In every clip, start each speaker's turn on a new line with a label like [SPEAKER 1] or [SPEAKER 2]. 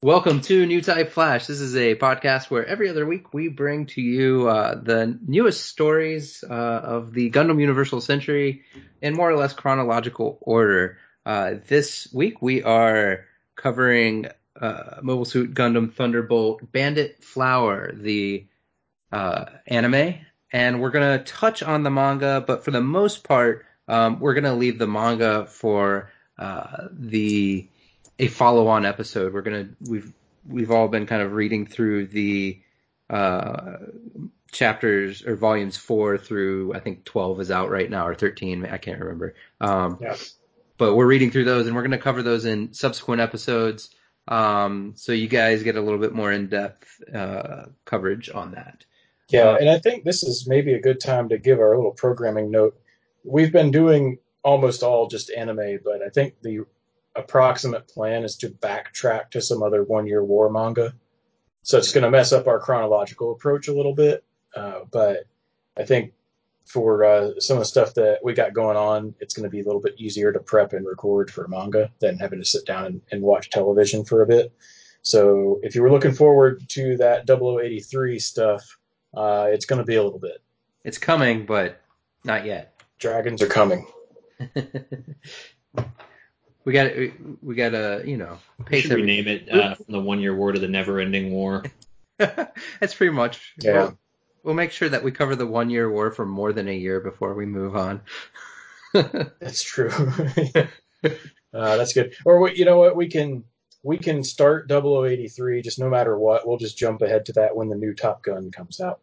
[SPEAKER 1] Welcome to New Type Flash. This is a podcast where every other week we bring to you uh, the newest stories uh, of the Gundam Universal Century in more or less chronological order. Uh, this week we are covering uh, Mobile Suit Gundam Thunderbolt Bandit Flower, the uh, anime, and we're going to touch on the manga, but for the most part, um, we're going to leave the manga for uh, the a follow-on episode. We're gonna we've we've all been kind of reading through the uh, chapters or volumes four through I think twelve is out right now or thirteen I can't remember. Um,
[SPEAKER 2] Yeah.
[SPEAKER 1] But we're reading through those and we're gonna cover those in subsequent episodes. Um, so you guys get a little bit more in-depth uh, coverage on that.
[SPEAKER 2] Yeah, and I think this is maybe a good time to give our little programming note. We've been doing almost all just anime, but I think the approximate plan is to backtrack to some other one year war manga. So it's going to mess up our chronological approach a little bit. Uh, but I think for uh, some of the stuff that we got going on, it's going to be a little bit easier to prep and record for manga than having to sit down and, and watch television for a bit. So if you were looking forward to that 0083 stuff, uh, it's going to be a little bit.
[SPEAKER 1] It's coming, but not yet.
[SPEAKER 2] Dragons are coming.
[SPEAKER 1] we got we, we got to you know
[SPEAKER 3] We
[SPEAKER 1] pace
[SPEAKER 3] should
[SPEAKER 1] everything.
[SPEAKER 3] rename it uh, from the one year war to the never ending war.
[SPEAKER 1] That's pretty much.
[SPEAKER 2] Yeah.
[SPEAKER 1] We'll, we'll make sure that we cover the one year war for more than a year before we move on.
[SPEAKER 2] That's true. uh, that's good. Or we- you know what? We can we can start 0083 just no matter what. We'll just jump ahead to that when the new Top Gun comes out.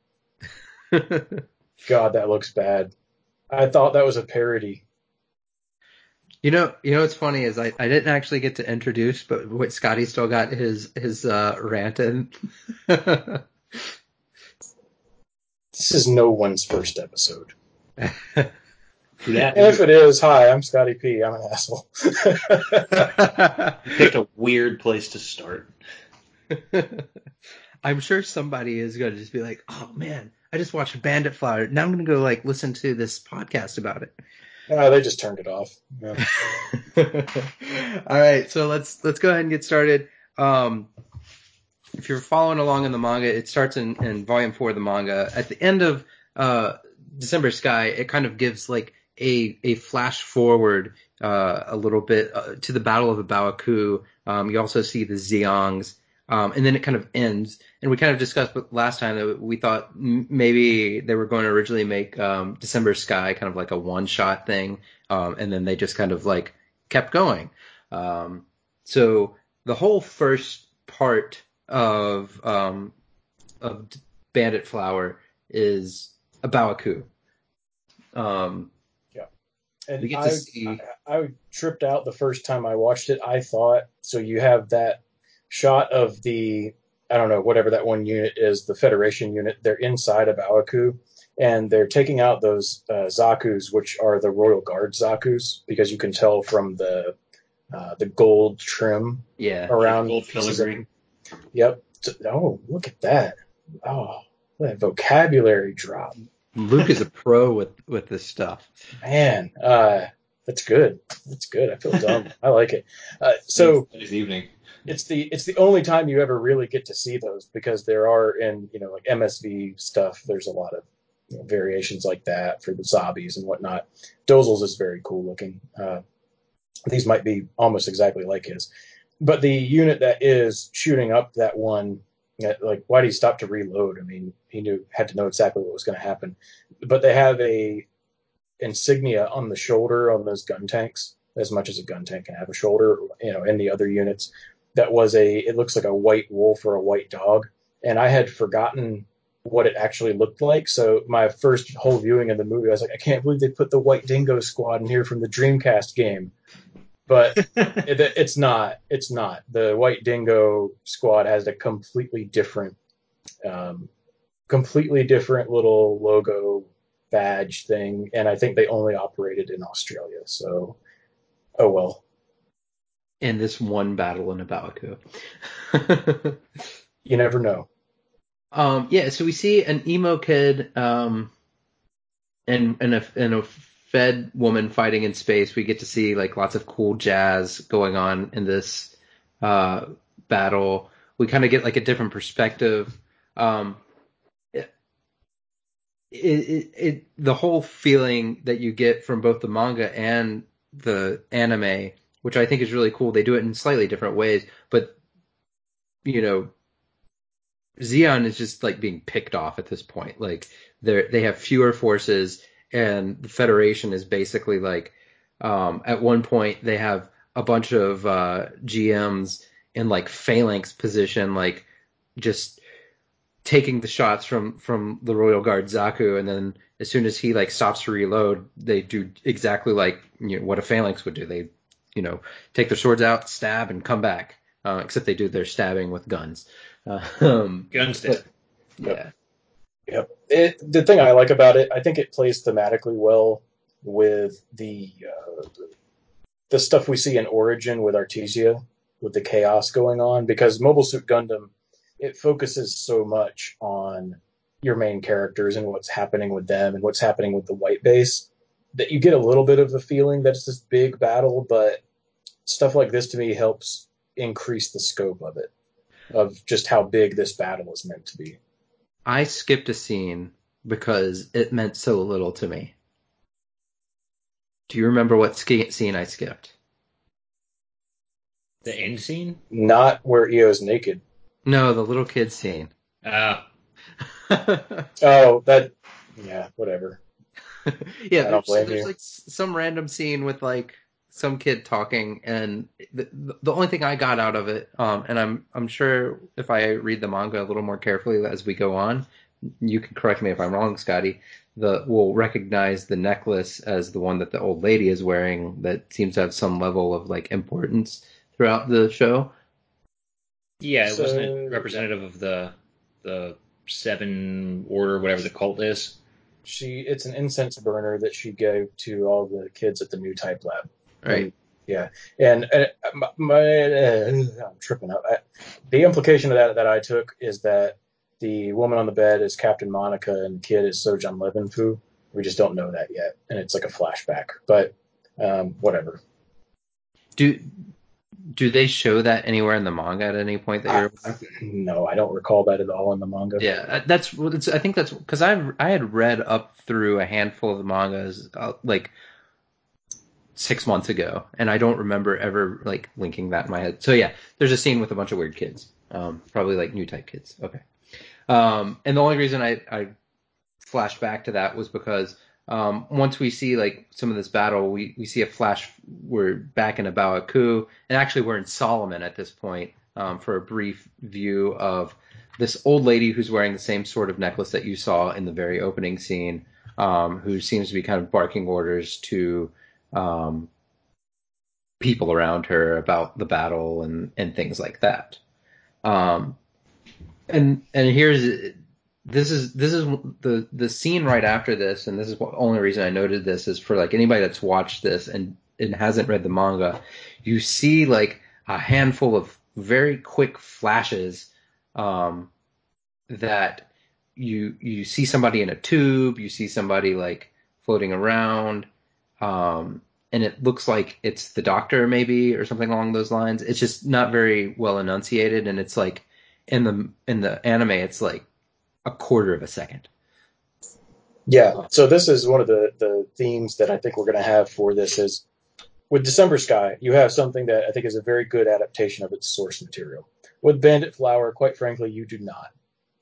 [SPEAKER 2] God, that looks bad. I thought that was a parody.
[SPEAKER 1] You know, you know what's funny is I, I didn't actually get to introduce, but what Scotty still got his his uh, rant in.
[SPEAKER 2] This is no one's first episode.
[SPEAKER 3] For
[SPEAKER 2] And if it is, hi, I'm Scotty P. I'm an asshole.
[SPEAKER 3] picked a weird place to start.
[SPEAKER 1] I'm sure somebody is going to just be like, "Oh man, I just watched Bandit Flower. Now I'm going to go like listen to this podcast about it."
[SPEAKER 2] Uh, they just turned it off. Yeah.
[SPEAKER 1] All right, so let's let's go ahead and get started. Um, if you're following along in the manga, it starts in, in volume four of the manga. At the end of uh, December Sky, it kind of gives like a a flash forward uh, a little bit uh, to the Battle of A Baoa Qu. Um, you also see the Zeongs, um, and then it kind of ends. And we kind of discussed last time that we thought m- maybe they were going to originally make um, December Sky kind of like a one shot thing, um, and then they just kind of like kept going. Um, so the whole first part of um, of Bandit Flower is A Baoa Qu. Um,
[SPEAKER 2] And
[SPEAKER 1] We get
[SPEAKER 2] I,
[SPEAKER 1] see-
[SPEAKER 2] I, I tripped out the first time I watched it. I thought so. You have that shot of the I don't know whatever that one unit is, the Federation unit. They're inside of Awaku, and they're taking out those uh, Zaku's, which are the Royal Guard Zaku's, because you can tell from the uh, the gold trim
[SPEAKER 1] yeah,
[SPEAKER 2] around
[SPEAKER 3] Gold
[SPEAKER 2] pieces of-
[SPEAKER 3] filigree.
[SPEAKER 2] Yep. Oh, look at that! Oh, that vocabulary drop.
[SPEAKER 1] Luke is a pro with with this stuff.
[SPEAKER 2] Man, uh, that's good. That's good. I feel dumb. I like it. Uh, so
[SPEAKER 3] this evening.
[SPEAKER 2] It's the it's the only time you ever really get to see those because there are in you know like MSV stuff. There's a lot of you know, variations like that for the zombies and whatnot. Dozel's is very cool looking. Uh, these might be almost exactly like his, but the unit that is shooting up that one, like why did he stop to reload? I mean, he knew had to know exactly what was going to happen. But they have a insignia on the shoulder on those gun tanks, as much as a gun tank can have a shoulder. You know, in the other units, that was a it looks like a white wolf or a white dog, and I had forgotten what it actually looked like. So my first whole viewing of the movie, I was like, I can't believe they put the White Dingo Squad in here from the Dreamcast game. But it, it's not. It's not. The White Dingo Squad has a completely different, um, completely different little logo badge thing, and I think they only operated in Australia. So, oh well.
[SPEAKER 1] In this one battle in A Baoa Qu.
[SPEAKER 2] You never know.
[SPEAKER 1] um, yeah, so we see an emo kid um, and and a and a Fed woman fighting in space. We get to see like lots of cool jazz going on in this uh, battle. We kind of get like a different perspective. Um, it, it, it, the whole feeling that you get from both the manga and the anime, which I think is really cool. They do it in slightly different ways, but you know, Zeon is just like being picked off at this point. Like they they have fewer forces, and the Federation is basically like um, at one point they have a bunch of uh, GMs in like phalanx position, like just taking the shots from from the Royal Guard Zaku, and then as soon as he like stops to reload, they do exactly like you know, what a phalanx would do. They you know take their swords out, stab, and come back. Uh, except they do their stabbing with guns. Uh, um,
[SPEAKER 3] Gunstick.
[SPEAKER 1] yeah.
[SPEAKER 2] Yep. It, the thing I like about it, I think it plays thematically well with the uh, the stuff we see in Origin with Artesia, with the chaos going on, because Mobile Suit Gundam, it focuses so much on your main characters and what's happening with them and what's happening with the white base that you get a little bit of the feeling that it's this big battle, but stuff like this to me helps increase the scope of it, of just how big this battle is meant to be.
[SPEAKER 1] I skipped a scene because it meant so little to me. Do you remember what sk- scene I skipped?
[SPEAKER 3] The end scene?
[SPEAKER 2] Not where Io's naked.
[SPEAKER 1] No, the little kid scene.
[SPEAKER 3] Uh,
[SPEAKER 2] Oh, that, yeah, whatever.
[SPEAKER 1] yeah,
[SPEAKER 2] I don't
[SPEAKER 1] there's,
[SPEAKER 2] blame
[SPEAKER 1] there's
[SPEAKER 2] you.
[SPEAKER 1] like some random scene with like some kid talking, and the, the only thing I got out of it, um, and I'm I'm sure if I read the manga a little more carefully as we go on, you can correct me if I'm wrong, Scotty. The we'll recognize the necklace as the one that the old lady is wearing that seems to have some level of like importance throughout the show.
[SPEAKER 3] yeah, it
[SPEAKER 2] So-
[SPEAKER 3] wasn't it representative of the the seven order, whatever the cult is.
[SPEAKER 2] She, it's an incense burner that she gave to all the kids at the new type lab.
[SPEAKER 1] Right.
[SPEAKER 2] Yeah, and uh, my, my uh, I'm tripping up. I, the implication of that that I took is that the woman on the bed is Captain Monica and the kid is Sojan Levan Fu. We just don't know that yet, and it's like a flashback. But um, whatever.
[SPEAKER 1] Do do they show that anywhere in the manga at any point that you're
[SPEAKER 2] I, no, I don't recall that at all in the manga.
[SPEAKER 1] Yeah, uh, that's what it's. I think that's because I I had read up through a handful of the mangas uh, like six months ago, and I don't remember ever like linking that in my head. So yeah, there's a scene with a bunch of weird kids, um, probably like new type kids. Okay, um, and the only reason I I flashed back to that was because um, once we see like some of this battle, we we see a flash. We're back in A Baoa Qu, and actually we're in Solomon at this point um, for a brief view of this old lady who's wearing the same sort of necklace that you saw in the very opening scene, um, who seems to be kind of barking orders to um, people around her about the battle and, and things like that. Um, and and here's this is this is the the scene right after this, and this is the only reason I noted this is for like anybody that's watched this and and hasn't read the manga, you see like a handful of very quick flashes um, that you you see somebody in a tube, you see somebody like floating around, um, and it looks like it's the doctor maybe or something along those lines. It's just not very well enunciated, and it's like in the in the anime, it's like a quarter of a second.
[SPEAKER 2] Yeah. So this is one of the the themes that I think we're going to have for this is with December Sky, you have something that I think is a very good adaptation of its source material. With Bandit Flower, quite frankly, you do not.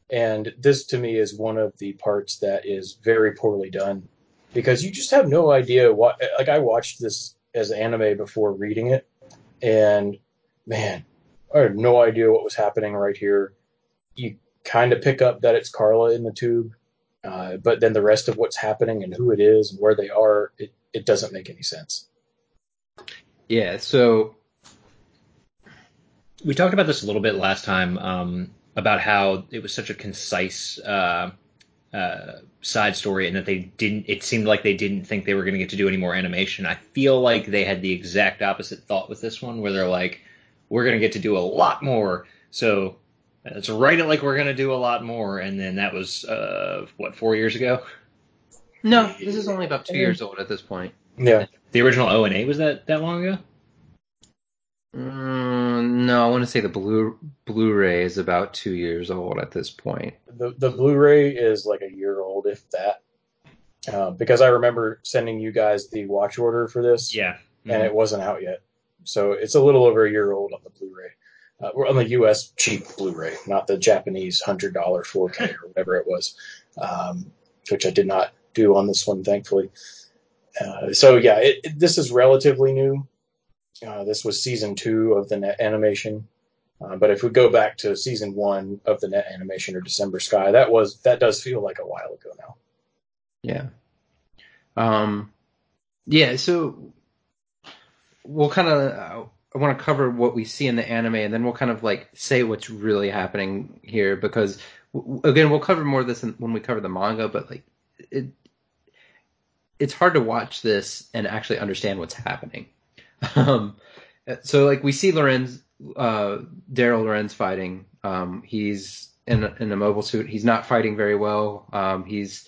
[SPEAKER 2] And this to me is one of the parts that is very poorly done because you just have no idea what like I watched this as anime before reading it and man, I had no idea what was happening right here. You kind of pick up that it's Karla in the tube, uh, but then the rest of what's happening and who it is and where they are, it, it doesn't make any sense.
[SPEAKER 1] Yeah. So
[SPEAKER 3] We talked about this a little bit last time um, about how it was such a concise uh, uh, side story, and that they didn't. It seemed like they didn't think they were going to get to do any more animation. I feel like they had the exact opposite thought with this one, where they're like, "We're going to get to do a lot more." So let's write it like we're going to do a lot more, and then that was uh, what four years ago.
[SPEAKER 1] no, this is only about two years old at this point.
[SPEAKER 2] Yeah.
[SPEAKER 3] The original ONA was that that long ago?
[SPEAKER 1] Mm, no, I want to say the blue Blu-ray is about two years old at this point.
[SPEAKER 2] The the Blu-ray is like a year old, if that. Uh, because I remember sending you guys the watch order for this,
[SPEAKER 3] Yeah.
[SPEAKER 2] and it wasn't out yet. So it's a little over a year old on the Blu-ray. Uh, on the U.S. cheap Blu-ray, not the Japanese hundred dollar 4K or whatever it was, um, which I did not do on this one, thankfully. Uh, so yeah, it, it- this is relatively new. Uh, this was season two of the net animation, uh, but if we go back to season one of the net animation or December Sky, that was that does feel like a while ago now.
[SPEAKER 1] Yeah. Um, yeah, so we'll kind of, I want to cover what we see in the anime and then we'll kind of like say what's really happening here because, again, we'll cover more of this when we cover the manga, but like, it, it's hard to watch this and actually understand what's happening. Um, so like we see Lorenz, uh, Daryl Lorenz fighting. Um, he's in a, in a mobile suit. He's not fighting very well. Um, he's,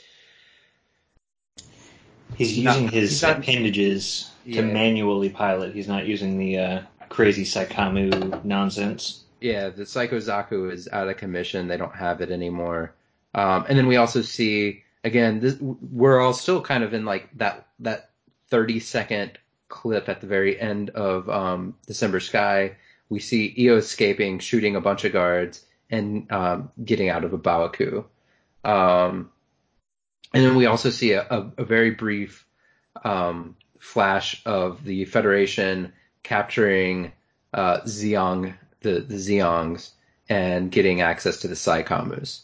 [SPEAKER 3] He's
[SPEAKER 1] He's not-
[SPEAKER 3] using his
[SPEAKER 1] he's not-
[SPEAKER 3] appendages
[SPEAKER 1] Yeah.
[SPEAKER 3] to manually pilot. He's not using the uh, crazy Psycommu nonsense.
[SPEAKER 1] Yeah, the Psycho Zaku is out of commission. They don't have it anymore. Um, and then we also see again, this, we're all still kind of in like that that 30 second clip at the very end of um, December Sky. We see Io escaping, shooting a bunch of guards, and um, getting out of A Baoa Qu. Um, and then we also see a, a, a very brief um, flash of the Federation capturing uh, the, the and getting access to the Psycommus.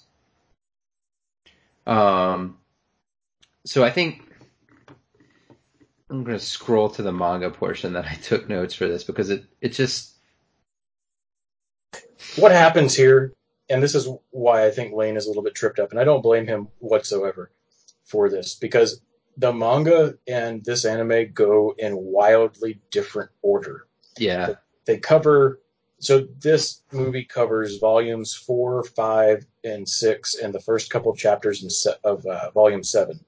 [SPEAKER 1] Um, so I think I'm going to scroll to the manga portion that I took notes for this because it, it just,
[SPEAKER 2] what happens here, and this is why I think Lane is a little bit tripped up, and I don't blame him whatsoever for this because the manga and this anime go in wildly different order.
[SPEAKER 1] yeah,
[SPEAKER 2] They cover so this movie covers volumes four, five, and six, and the first couple chapters in se- of uh, volume seven.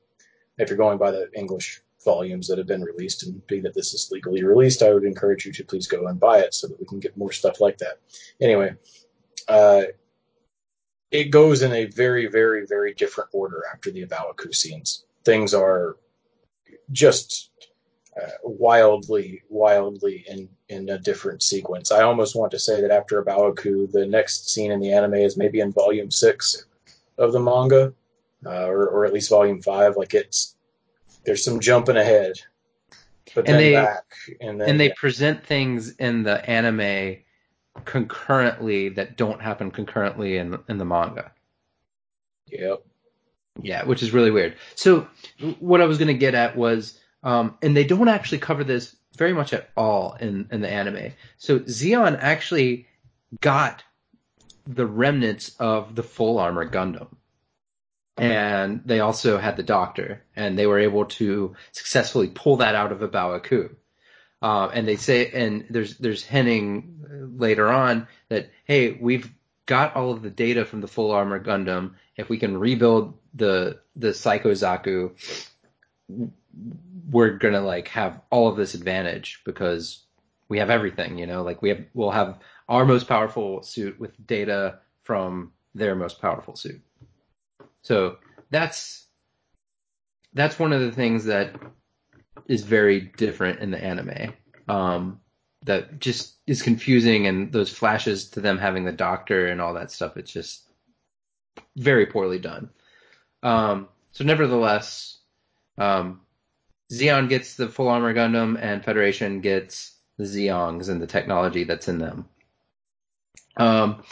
[SPEAKER 2] If you're going by the English volumes that have been released, and being that this is legally released, I would encourage you to please go and buy it so that we can get more stuff like that. Anyway, uh, it goes in a very, very, very different order after the A Baoa Qu scenes. Things are just uh, wildly, wildly in in a different sequence. I almost want to say that after A Baoa Qu, the next scene in the anime is maybe in volume six of the manga, uh, or or at least volume five. Like it's there's some jumping ahead, but
[SPEAKER 1] And
[SPEAKER 2] then
[SPEAKER 1] they-
[SPEAKER 2] back, and then
[SPEAKER 1] and they present things in the anime concurrently that don't happen concurrently in in the manga.
[SPEAKER 2] yep.
[SPEAKER 1] Yeah, which is really weird. So what I was going to get at was, um, and they don't actually cover this very much at all in, in the anime. So Zeon actually got the remnants of the full armor Gundam. And they also had the doctor, and they were able to successfully pull that out of A Baoa Qu. Uh, and they say, and there's there's hinting later on that hey, we've got all of the data from the full armor Gundam. If we can rebuild the the Psycho Zaku, we're gonna like have all of this advantage because we have everything. You know, like we have we'll have our most powerful suit with data from their most powerful suit. So that's that's one of the things that is very different in the anime. Um, that just is confusing, and those flashes to them having the doctor and all that stuff. It's just very poorly done. Um, so nevertheless, um, gets the full armor Gundam, and Federation gets the Zeongs and the technology that's in them. Um,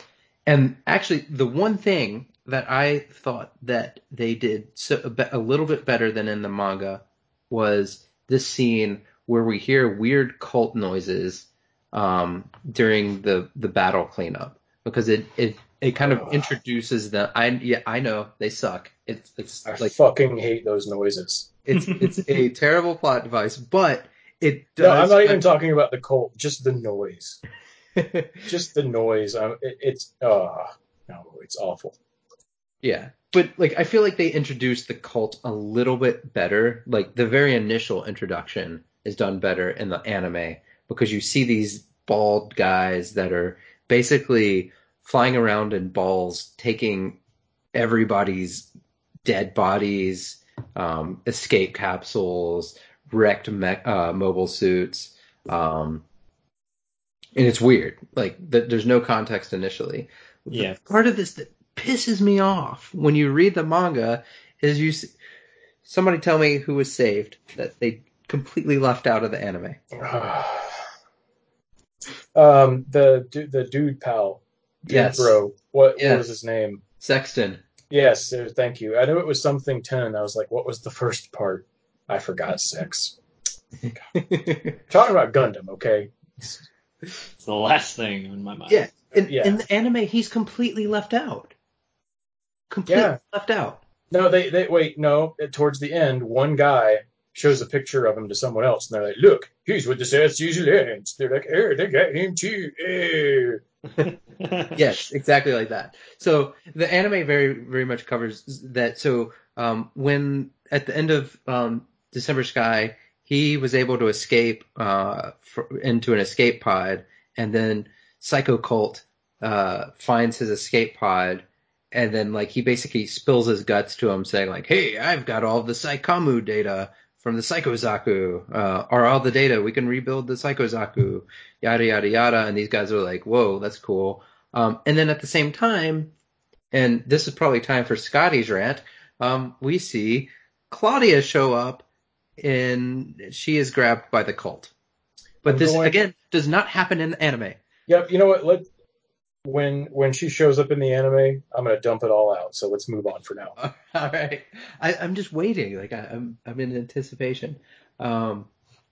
[SPEAKER 1] and actually, the one thing that I thought that they did so, a, be- a little bit better than in the manga was this scene where we hear weird cult noises um, during the the battle cleanup because it it it kind of
[SPEAKER 2] Ugh.
[SPEAKER 1] introduces the I yeah I know they suck it's it's
[SPEAKER 2] I
[SPEAKER 1] like
[SPEAKER 2] fucking hate those noises.
[SPEAKER 1] it's it's a terrible plot device but it does
[SPEAKER 2] No, I'm not even talking about the cult. Just the noise. Just the noise. It, it's uh no, it's awful.
[SPEAKER 1] Yeah. But like I feel like they introduced the cult a little bit better. Like the very initial introduction is done better in the anime because you see these bald guys that are basically flying around in balls, taking everybody's dead bodies, um, escape capsules, wrecked me- uh, mobile suits. Um, and it's weird. Like th- there's no context initially. The
[SPEAKER 3] Yeah.
[SPEAKER 1] part of this that pisses me off when you read the manga is you. See, somebody tell me who was saved that they completely left out of the anime.
[SPEAKER 2] um, the du- the dude pal, dude
[SPEAKER 1] Yes.
[SPEAKER 2] bro. What,
[SPEAKER 1] Yes.
[SPEAKER 2] what was his name?
[SPEAKER 1] Sexton.
[SPEAKER 2] Yes, thank you. I knew it was something ten. I was like, what was the first part? I forgot six. Talking about Gundam, okay?
[SPEAKER 3] It's the last thing in my mind.
[SPEAKER 1] yeah. In,
[SPEAKER 2] Yeah.
[SPEAKER 1] in the anime, he's completely left out. Completely
[SPEAKER 2] Yeah.
[SPEAKER 1] left out.
[SPEAKER 2] No, they they wait. No, towards the end, one guy shows a picture of him to someone else, and they're like, "Look, he's with the South Seas Alliance." They're like, "Oh, they got him too." Eh.
[SPEAKER 1] yes, exactly like that. So the anime very very much covers that. So um, when at the end of um, December Sky, he was able to escape uh, fr- into an escape pod, and then Psycho Cult uh, finds his escape pod. And then, like, he basically spills his guts to him, saying, like, "Hey, I've got all the Psycommu data from the Psychozaku, uh, or all the data. We can rebuild the Psychozaku, yada yada yada." And these guys are like, "Whoa, that's cool." Um, and then at the same time, and this is probably time for Scotty's rant, um, we see Claudia show up and she is grabbed by the cult. But
[SPEAKER 2] I'm
[SPEAKER 1] this,
[SPEAKER 2] going-
[SPEAKER 1] again, does not happen in the anime.
[SPEAKER 2] Yep. You know what? Let when when she shows up in the anime, I'm gonna dump it all out. So let's move on for now.
[SPEAKER 1] All right. I, I'm just waiting. Like, I, I'm, I'm in anticipation. Um,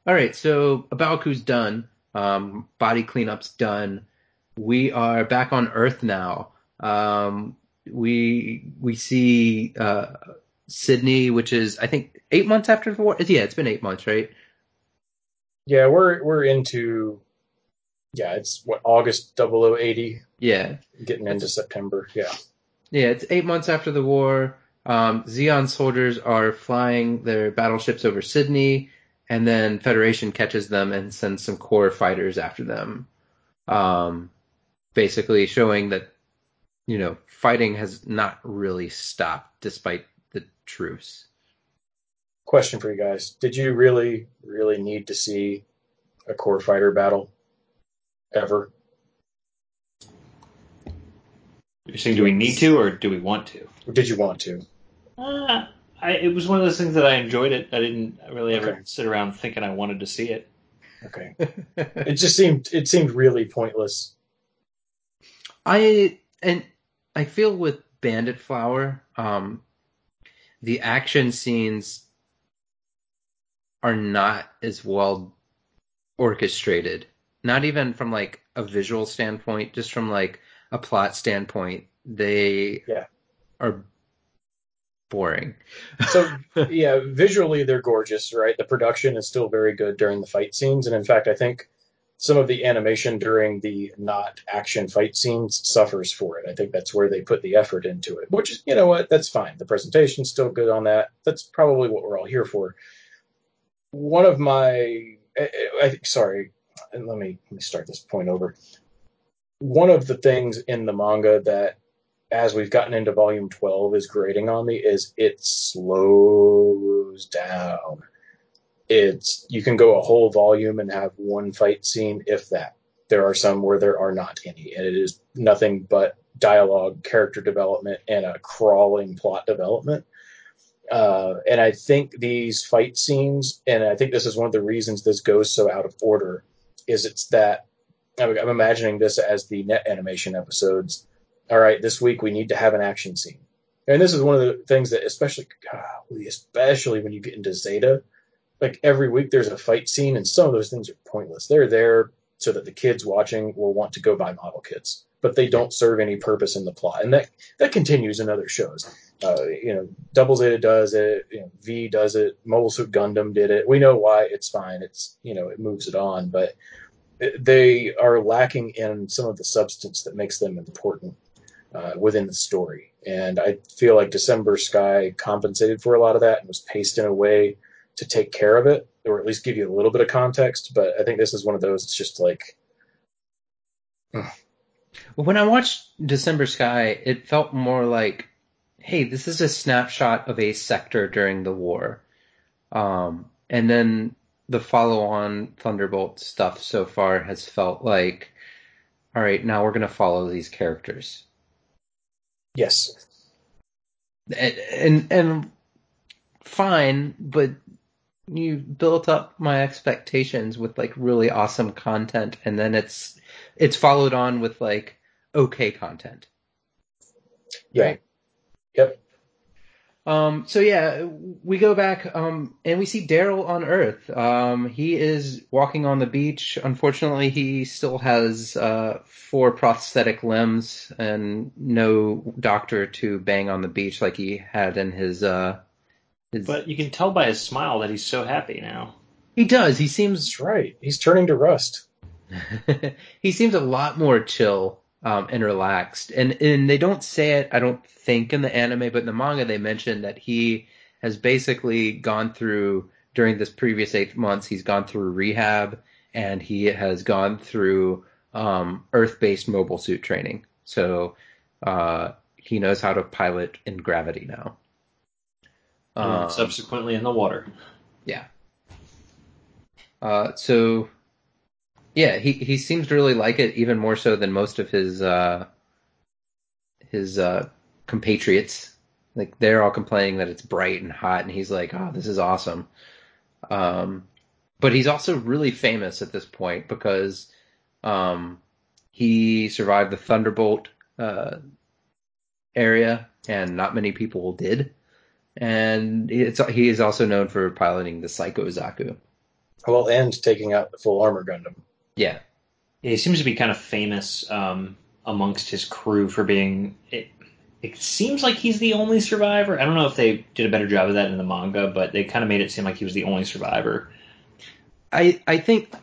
[SPEAKER 1] all right. So, A Baoa Qu's done. Um, body cleanup's done. We are back on Earth now. Um, we, we see, uh, Sydney, which is, I think, eight months after the war. Yeah, it's been eight months, right?
[SPEAKER 2] Yeah, we're we're into yeah, it's what August 0080
[SPEAKER 1] Yeah.
[SPEAKER 2] getting into September. Yeah.
[SPEAKER 1] Yeah, it's eight months after the war. Um, Zeon soldiers are flying their battleships over Sydney, and then Federation catches them and sends some core fighters after them. Um, basically showing that, you know, fighting has not really stopped despite the truce.
[SPEAKER 2] Question for you guys: Did you really really need to see a core fighter battle ever?
[SPEAKER 3] You're saying, do we need to or do we want to?
[SPEAKER 2] Or did you want to?
[SPEAKER 3] Uh, I, it was one of those things that I enjoyed it. I didn't really ever
[SPEAKER 2] Okay.
[SPEAKER 3] sit around thinking I wanted to see it.
[SPEAKER 2] Okay. It just seemed it seemed really pointless.
[SPEAKER 1] I and I feel with Bandit Flower, um, the action scenes are not as well orchestrated. Not even from like a visual standpoint, just from like a plot standpoint, they
[SPEAKER 2] Yeah.
[SPEAKER 1] are boring.
[SPEAKER 2] So yeah, visually they're gorgeous, right? The production is still very good during the fight scenes, and in fact, I think some of the animation during the not action fight scenes suffers for it. I think that's where they put the effort into it, which is, you know what, that's fine. The presentation's still good on that. That's probably what we're all here for. One of my, I, I think, sorry, and let me let me start this point over. One of the things in the manga that as we've gotten into volume 12 is grating on me is it slows down. It's you can go a whole volume and have one fight scene if that. There are some where there are not any and it is nothing but dialogue character development and a crawling plot development. Uh, and i think these fight scenes and i think this is one of the reasons this goes so out of order is it's that i'm I'm imagining this as the net animation episodes all right, this week we need to have an action scene. And this is one of the things that, especially, especially when you get into Zeta, like every week there's a fight scene, and some of those things are pointless. They're there so that the kids watching will want to go buy model kits, but they don't serve any purpose in the plot. And that that continues in other shows. Uh, you know, Double Zeta does it. You know, V does it. Mobile Suit Gundam did it. We know why. It's fine. It's you know, it moves it on, but they are lacking in some of the substance that makes them important uh, within the story. And I feel like December Sky compensated for a lot of that and was paced in a way to take care of it, or at least give you a little bit of context. But I think this is one of those. It's just like
[SPEAKER 1] When I watched December Sky, it felt more like, hey, this is a snapshot of a sector during the war. Um, and then the follow-on Thunderbolt stuff so far has felt like, all right, now we're going to follow these characters.
[SPEAKER 2] Yes.
[SPEAKER 1] And, and, and fine, but you built up my expectations with like really awesome content and then it's it's followed on with like okay content.
[SPEAKER 2] Yeah.
[SPEAKER 1] Right.
[SPEAKER 2] Yep.
[SPEAKER 1] Um, so yeah, we go back um, and we see Daryl on Earth. Um, he is walking on the beach. Unfortunately, he still has uh, four prosthetic limbs and no doctor to bang on the beach like he had in his. Uh, his...
[SPEAKER 3] But you can tell by his smile that he's so happy now.
[SPEAKER 1] He does. He seems.
[SPEAKER 2] That's right. He's turning to rust.
[SPEAKER 1] he seems a lot more chill um, and relaxed. And and they don't say it, I don't think, in the anime, but in the manga they mention that he has basically gone through during this previous eight months. He's gone through rehab and he has gone through um, Earth-based mobile suit training. So uh, he knows how to pilot in gravity now.
[SPEAKER 3] Um, subsequently in the water.
[SPEAKER 1] Yeah. Uh, so yeah, he he seems to really like it even more so than most of his uh, his uh, compatriots. Like they're all complaining that it's bright and hot, and he's like, "Oh, this is awesome." Um, but he's also really famous at this point because um, he survived the Thunderbolt uh, area, and not many people did. And it's, he is also known for piloting the Psycho Zaku.
[SPEAKER 2] Well, and taking out the full armor Gundam.
[SPEAKER 1] Yeah.
[SPEAKER 3] He seems to be kind of famous um, amongst his crew for being. It, it seems like he's the only survivor. I don't know if they did a better job of that in the manga, but they kind of made it seem like he was the only survivor.
[SPEAKER 1] I I think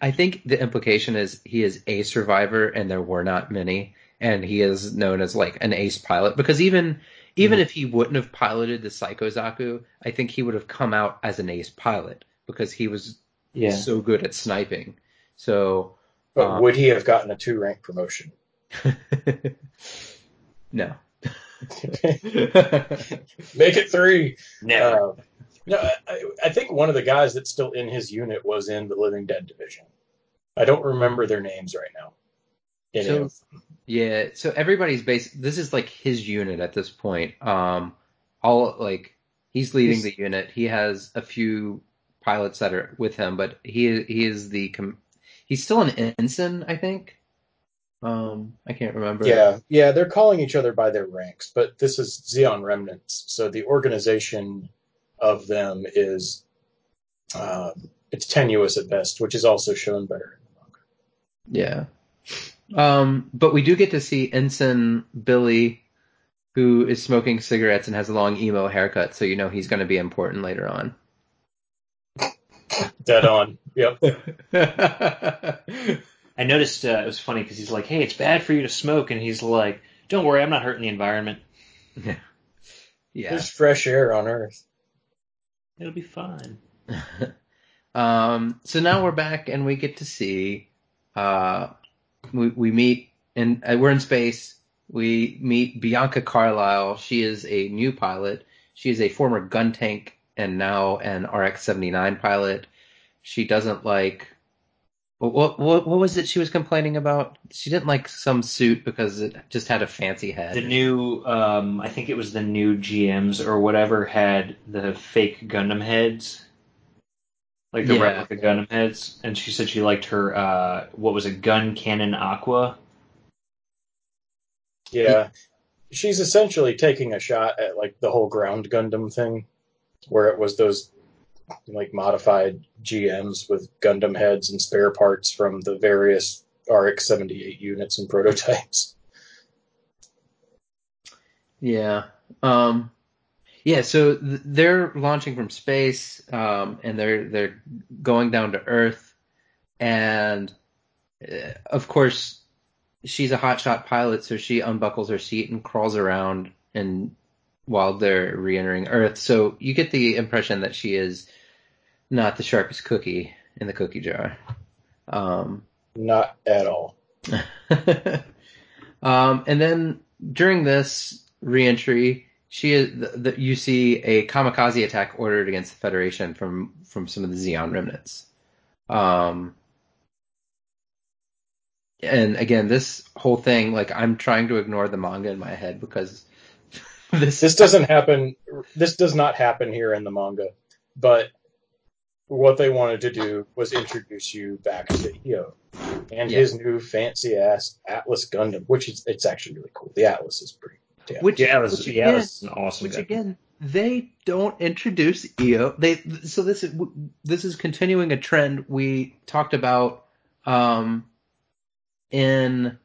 [SPEAKER 1] I think the implication is he is a survivor and there were not many, and he is known as like an ace pilot because even even mm-hmm. if he wouldn't have piloted the Psycho Zaku, I think he would have come out as an ace pilot because he was yeah. so good at sniping. So,
[SPEAKER 2] but um, would he have gotten a two rank promotion?
[SPEAKER 1] no.
[SPEAKER 2] Make it three.
[SPEAKER 3] Never.
[SPEAKER 2] Uh, no, I, I, think one of the guys that's still in his unit was in the Living Dead division. I don't remember their names right now.
[SPEAKER 1] So, yeah, so everybody's based. This is like his unit at this point. Um, all like he's leading he's, the unit. He has a few pilots that are with him, but he he is the com- he's still an ensign, I think. Um, I can't remember.
[SPEAKER 2] Yeah, yeah, they're calling each other by their ranks, but this is Zeon Remnants, so the organization of them is uh, it's tenuous at best, which is also shown better in
[SPEAKER 1] the manga. Yeah, um, but we do get to see Ensign Billy, who is smoking cigarettes and has a long emo haircut, so you know he's going to be important later on.
[SPEAKER 2] Dead on. Yep.
[SPEAKER 3] I noticed uh, it was funny because he's like, "Hey, it's bad for you to smoke," and he's like, "Don't worry, I'm not hurting the environment."
[SPEAKER 1] Yeah. yeah.
[SPEAKER 2] There's fresh air on Earth.
[SPEAKER 3] It'll be fine.
[SPEAKER 1] um. So now we're back, and we get to see. Uh, we we meet, and uh, we're in space. We meet Bianca Carlisle. She is a new pilot. She is a former gun tank and now an RX-79 pilot. She doesn't like what, what what was it she was complaining about? She didn't like some suit because it just had a fancy head.
[SPEAKER 3] The new, um, I think it was the new GMs or whatever had the fake Gundam heads, like the yeah. replica Gundam heads, and she said she liked her. Uh, what was a Gun Cannon Aqua?
[SPEAKER 2] Yeah, she's essentially taking a shot at like the whole ground Gundam thing where it was those like modified GMs with Gundam heads and spare parts from the various RX 78 units and prototypes.
[SPEAKER 1] Yeah. Um, yeah, so th- they're launching from space, um, and they're they're going down to Earth, and uh, of course, she's a hotshot pilot, so she unbuckles her seat and crawls around and while they're re-entering Earth. So you get the impression that she is not the sharpest cookie in the cookie jar. Um,
[SPEAKER 2] not at all.
[SPEAKER 1] um, and then during this reentry, she is the, the, you see a kamikaze attack ordered against the Federation from from some of the Zeon remnants. Um, and again, this whole thing, like I'm trying to ignore the manga in my head because
[SPEAKER 2] this this doesn't happen. This does not happen here in the manga, but what they wanted to do was introduce you back to Io and
[SPEAKER 1] Yeah.
[SPEAKER 2] his new fancy ass Atlas Gundam, which is it's actually really cool. The Atlas is pretty damn.
[SPEAKER 1] which
[SPEAKER 3] Yeah, it was,
[SPEAKER 1] which
[SPEAKER 3] yeah, it
[SPEAKER 1] again-
[SPEAKER 3] was an awesome
[SPEAKER 1] Which
[SPEAKER 3] guy.
[SPEAKER 1] again, they don't introduce Io. They so this is this is continuing a trend we talked about um in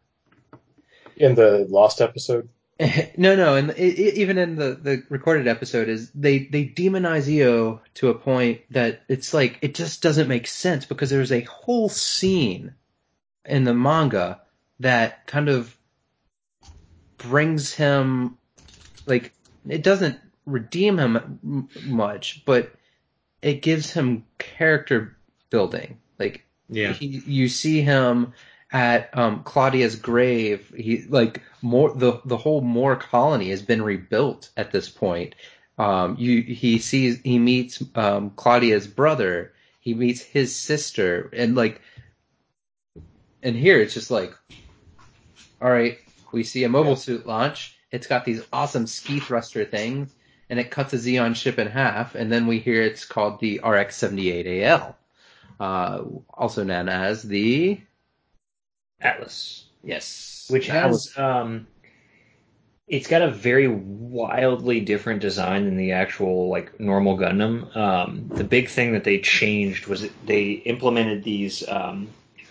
[SPEAKER 2] in the Lost episode.
[SPEAKER 1] no no and even in the the recorded episode is they they demonize Io to a point that it's like it just doesn't make sense because there's a whole scene in the manga that kind of brings him like it doesn't redeem him m- much but it gives him character building like
[SPEAKER 3] Yeah.
[SPEAKER 1] he, you see him at um, Claudia's grave. He like more the the whole Moore colony has been rebuilt at this point. Um, you he sees he meets um, Claudia's brother. He meets his sister, and like, and here it's just like, all right, we see a mobile suit launch. It's got these awesome ski thruster things, and it cuts a Zeon ship in half, and then we hear it's called the RX-78AL, uh, also known as the
[SPEAKER 3] Atlas.
[SPEAKER 1] Yes.
[SPEAKER 3] which
[SPEAKER 1] That
[SPEAKER 3] has
[SPEAKER 1] was-
[SPEAKER 3] um it's got a very wildly different design than the actual like normal Gundam. Um, the big thing that they changed was that they implemented these um,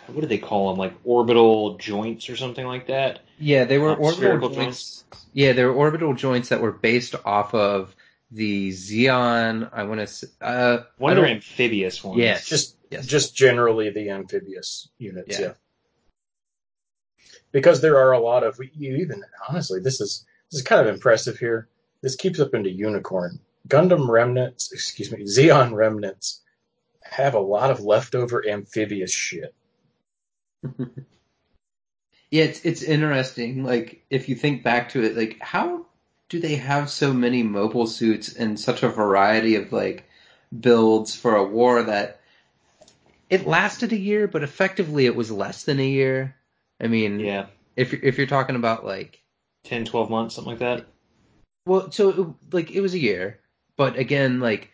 [SPEAKER 3] what do they call them like orbital joints or something like that.
[SPEAKER 1] yeah, they were
[SPEAKER 3] uh,
[SPEAKER 1] orbital
[SPEAKER 3] spherical
[SPEAKER 1] joints. Yeah, they were orbital joints that were based off of the Zeon. I want to. Uh,
[SPEAKER 3] One
[SPEAKER 1] I
[SPEAKER 3] of their amphibious ones.
[SPEAKER 1] Yes.
[SPEAKER 2] Just
[SPEAKER 1] Yes.
[SPEAKER 2] just generally the amphibious units,
[SPEAKER 1] Yeah.
[SPEAKER 2] yeah. Because there are a lot of you even honestly, this is this is kind of impressive here. This keeps up into unicorn. Gundam remnants, excuse me, Zeon remnants have a lot of leftover amphibious shit.
[SPEAKER 1] Yeah, it's it's interesting. Like if you think back to it, like how do they have so many mobile suits and such a variety of like builds for a war that it lasted a year, but effectively it was less than a year. I mean,
[SPEAKER 3] yeah,
[SPEAKER 1] if you're, if you're talking about like
[SPEAKER 3] 10, 12 months, something like that.
[SPEAKER 1] Well, so it, like it was a year, but again, like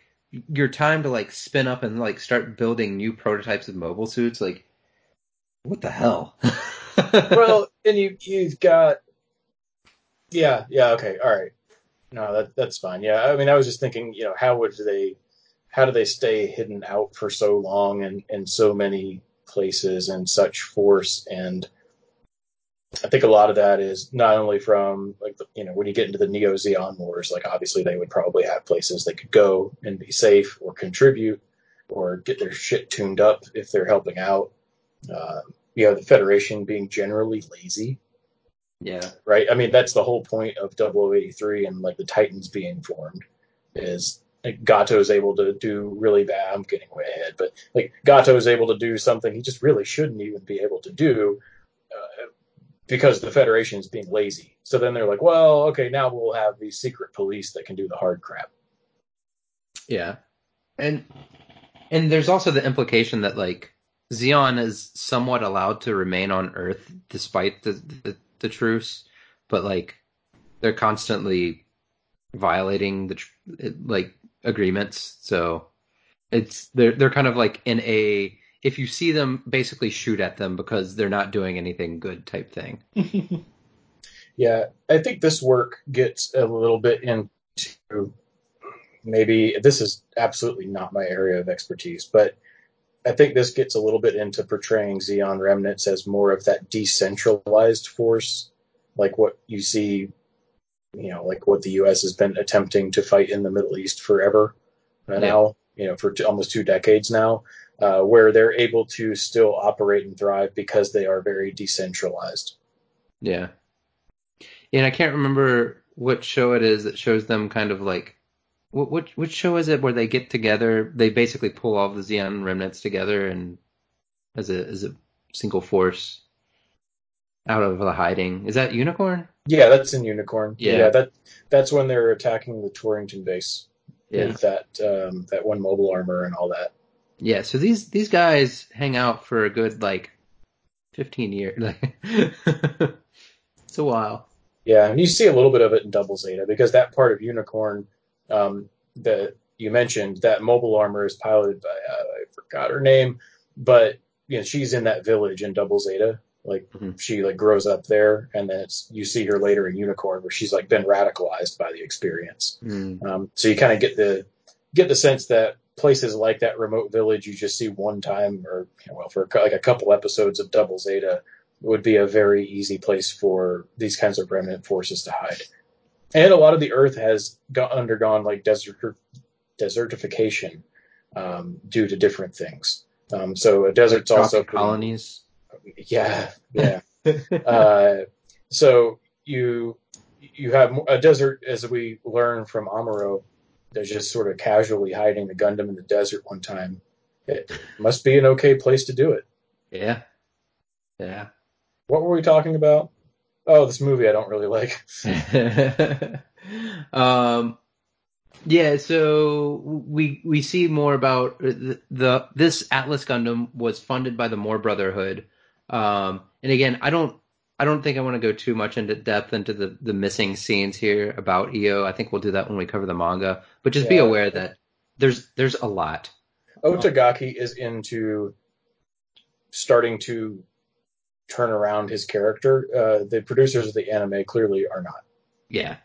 [SPEAKER 1] your time to like spin up and like start building new prototypes of mobile suits, like what the hell?
[SPEAKER 2] well, and you you've got yeah, yeah, okay, all right. No, that that's fine. Yeah, I mean I was just thinking, you know, how would they how do they stay hidden out for so long and in so many places and such force and I think a lot of that is not only from like the, you know when you get into the Neo Zeon Wars, like obviously they would probably have places they could go and be safe or contribute or get their shit tuned up if they're helping out. Uh, you know, the Federation being generally lazy,
[SPEAKER 1] yeah,
[SPEAKER 2] right? I mean, that's the whole point of 0083 and like the Titans being formed is like Gato is able to do really bad. I'm getting way ahead, but like Gato is able to do something he just really shouldn't even be able to do because the Federation is being lazy. So then they're like, well, okay, now we'll have these secret police that can do the hard crap.
[SPEAKER 1] yeah, and and there's also the implication that like Zeon is somewhat allowed to remain on Earth despite the the, the truce, but like they're constantly violating the like agreements. So it's they're they're kind of like in a if you see them basically shoot at them because they're not doing anything good type thing.
[SPEAKER 2] Yeah, I think this work gets a little bit into maybe this is absolutely not my area of expertise, but I think this gets a little bit into portraying Zeon remnants as more of that decentralized force, like what you see, you know, like what the U.S. has been attempting to fight in the Middle East forever uh, now, you know, for t- almost two decades now, uh, where they're able to still operate and thrive because they are very decentralized.
[SPEAKER 1] Yeah. And I can't remember what show it is that shows them kind of like what which which show is it where they get together? They basically pull all the Zeon remnants together and as a as a single force. out of the hiding. Is that Unicorn?
[SPEAKER 2] Yeah, that's in Unicorn.
[SPEAKER 1] Yeah.
[SPEAKER 2] that that's when they're attacking the Torrington base
[SPEAKER 1] Yeah.
[SPEAKER 2] with that um, that one mobile armor and all that.
[SPEAKER 1] Yeah. So these these guys hang out for a good like fifteen years. Like it's a while.
[SPEAKER 2] Yeah, and you see a little bit of it in Double Zeta because that part of Unicorn um, that you mentioned, that mobile armor is piloted by uh, I forgot her name, but you know she's in that village in Double Zeta. Like
[SPEAKER 1] Mhm.
[SPEAKER 2] she like grows up there, and then it's, you see her later in Unicorn where she's like been radicalized by the experience.
[SPEAKER 1] Mm.
[SPEAKER 2] Um, so you kind of get the get the sense that places like that remote village you just see one time, or well, for a like a couple episodes of Double Zeta, would be a very easy place for these kinds of remnant forces to hide. And a lot of the Earth has got, undergone like desert desertification um, due to different things. Um, so a desert's also
[SPEAKER 1] Tropic colonies.
[SPEAKER 2] yeah, yeah. uh, so you you have a desert, as we learn from Amuro, that's just sort of casually hiding the Gundam in the desert one time. It must be an okay place to do it.
[SPEAKER 1] Yeah. Yeah.
[SPEAKER 2] What were we talking about? Oh, this movie I don't really like.
[SPEAKER 1] um, yeah, so we we see more about the, the this Atlas Gundam was funded by the Moore Brotherhood, um, and again, I don't I don't think I want to go too much into depth into the the missing scenes here about Io. I think we'll do that when we cover the manga, but just be aware that there's there's a lot.
[SPEAKER 2] Otagaki is into starting to turn around his character. Uh, the producers of the anime clearly are not.
[SPEAKER 1] Yeah.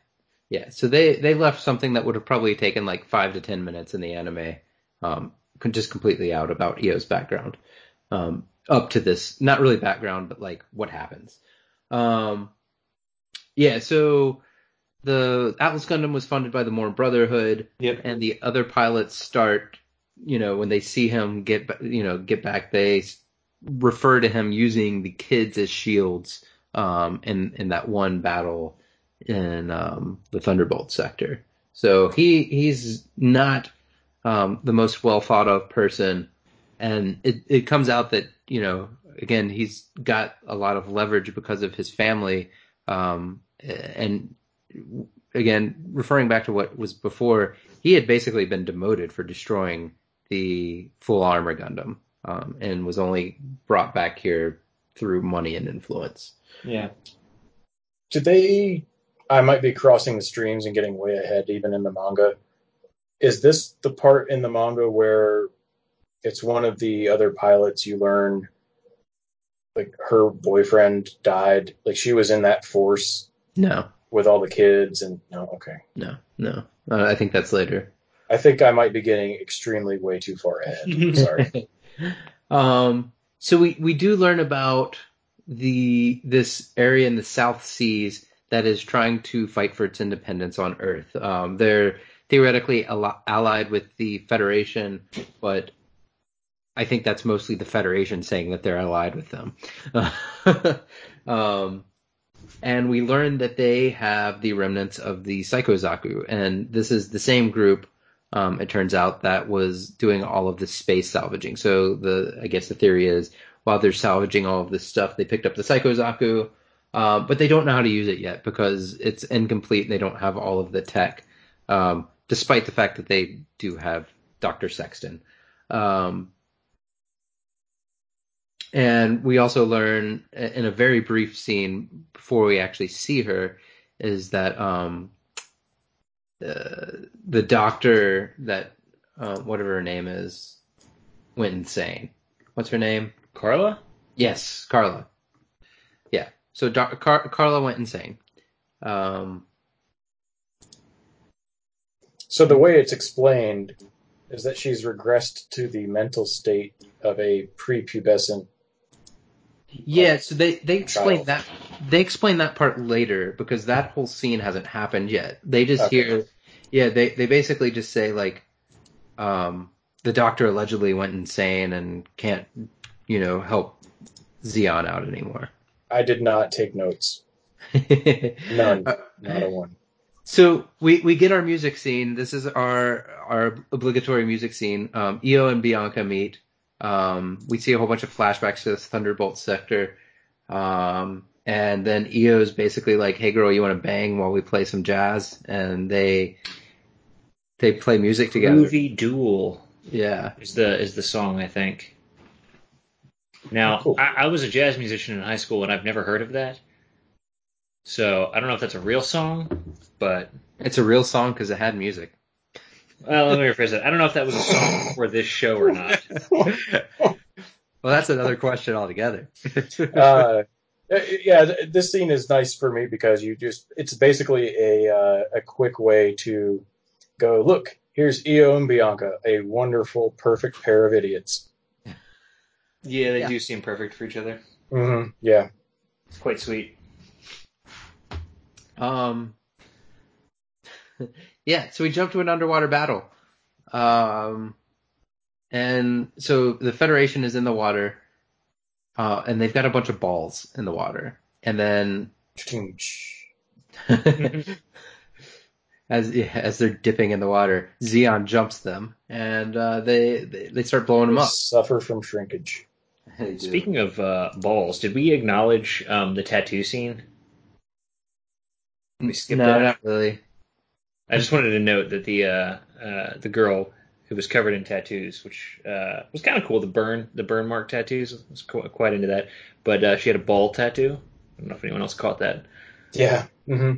[SPEAKER 1] Yeah. So they, they left something that would have probably taken like five to ten minutes in the anime, um, just completely out about Io's background, um, up to this, not really background, but like what happens. Um, yeah. So the Atlas Gundam was funded by the Moore Brotherhood
[SPEAKER 3] Yep.
[SPEAKER 1] and the other pilots start, you know, when they see him get, you know, get back, they refer to him using the kids as shields, um, in, in that one battle in, um, the Thunderbolt sector. So he, he's not, um, the most well thought of person. And it, it comes out that, you know, again, he's got a lot of leverage because of his family. Um, and again, referring back to what was before, he had basically been demoted for destroying the full armor Gundam, um, and was only brought back here through money and influence.
[SPEAKER 3] Yeah.
[SPEAKER 2] Did they? I might be crossing the streams and getting way ahead, even in the manga. Is this the part in the manga where it's one of the other pilots you learn, like her boyfriend died, like she was in that force
[SPEAKER 1] No,
[SPEAKER 2] with all the kids, and no, okay.
[SPEAKER 1] no, no. Uh, I think that's later.
[SPEAKER 2] I think I might be getting extremely way too far ahead. Sorry.
[SPEAKER 1] um, so we, we do learn about the this area in the South Seas that is trying to fight for its independence on Earth. Um, they're theoretically al- allied with the Federation, but I think that's mostly the Federation saying that they're allied with them. um, and we learn that they have the remnants of the Psycho Zaku, and this is the same group um, it turns out that was doing all of the space salvaging. So the I guess the theory is while they're salvaging all of this stuff, they picked up the Psycho Zaku, uh, but they don't know how to use it yet because it's incomplete. and They don't have all of the tech, um, despite the fact that they do have Doctor Sexton. Um, and we also learn in a very brief scene before we actually see her is that um, uh, the doctor that uh, whatever her name is went insane. What's her name?
[SPEAKER 3] Karla?
[SPEAKER 1] Yes, Karla. Yeah. So doc- Car- Karla went insane. Um,
[SPEAKER 2] So the way it's explained is that she's regressed to the mental state of a prepubescent.
[SPEAKER 1] Yeah. So they they explain that they explain that part later because that whole scene hasn't happened yet. They just
[SPEAKER 2] Okay.
[SPEAKER 1] hear, yeah. They they basically just say like, um, the doctor allegedly went insane and can't, you know, help Zeon out anymore.
[SPEAKER 2] I did not take notes. None.
[SPEAKER 1] Uh,
[SPEAKER 2] Not a one.
[SPEAKER 1] So we, we get our music scene. This is our our obligatory music scene. Um, Io and Bianca meet. Um, we see a whole bunch of flashbacks to this Thunderbolt sector, um, and then Io's basically like, "Hey, girl, you want to bang while we play some jazz?" And they they play music together.
[SPEAKER 3] Movie Duel
[SPEAKER 1] Yeah,
[SPEAKER 3] is the is the song I think. Now
[SPEAKER 2] Cool.
[SPEAKER 3] I, I was a jazz musician in high school and I've never heard of that. So I don't know if that's a real song, but
[SPEAKER 1] it's a real song because it had music.
[SPEAKER 3] Well, let me rephrase it. I don't know if that was a song for this show or not.
[SPEAKER 1] well, that's another question altogether.
[SPEAKER 2] uh, yeah, this scene is nice for me because you just it's basically a uh, a quick way to go look. Here's Io and Bianca, a wonderful, perfect pair of idiots.
[SPEAKER 3] Yeah, they
[SPEAKER 1] Yeah.
[SPEAKER 3] do seem perfect for each other.
[SPEAKER 2] hmm Yeah,
[SPEAKER 3] It's quite sweet.
[SPEAKER 1] Um, yeah, so we jump to an underwater battle. Um, and so the Federation is in the water, uh, and they've got a bunch of balls in the water. And then, as yeah, as they're dipping in the water, Zeon jumps them, and uh, they, they they start blowing them up.
[SPEAKER 2] suffer from shrinkage.
[SPEAKER 3] Speaking of uh, balls, did we acknowledge um, the tattoo scene? we skip
[SPEAKER 1] no,
[SPEAKER 3] that?
[SPEAKER 1] not really.
[SPEAKER 3] I just wanted to note that the uh, uh, the girl who was covered in tattoos, which uh, was kind of cool, the burn the burn mark tattoos, I was qu- quite into that. But uh, she had a ball tattoo. I don't know if anyone else caught that.
[SPEAKER 2] Yeah. hmm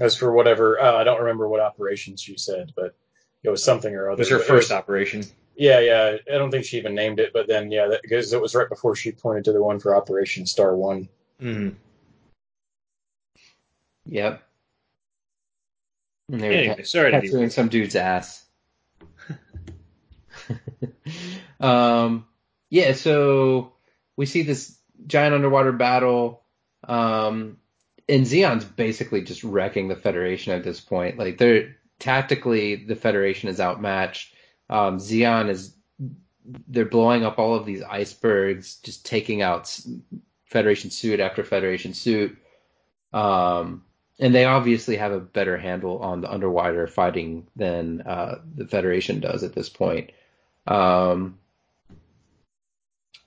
[SPEAKER 2] As for whatever, uh, I don't remember what operation she said, but it was something or other.
[SPEAKER 3] It was her first operation.
[SPEAKER 2] Yeah, yeah. I don't think she even named it, but then yeah, because it was right before she pointed to the one for Operation Star One.
[SPEAKER 3] Mm.
[SPEAKER 1] Yep. And they were
[SPEAKER 3] Anyway, sorry to
[SPEAKER 1] tattooing some dude's ass. um, yeah, so we see this giant underwater battle. Um, and Zeon's basically just wrecking the Federation at this point. Like they're tactically, the Federation is outmatched. Um, Xeon is they're blowing up all of these icebergs, just taking out Federation suit after Federation suit. Um, and they obviously have a better handle on the underwater fighting than uh, the Federation does at this point. Um,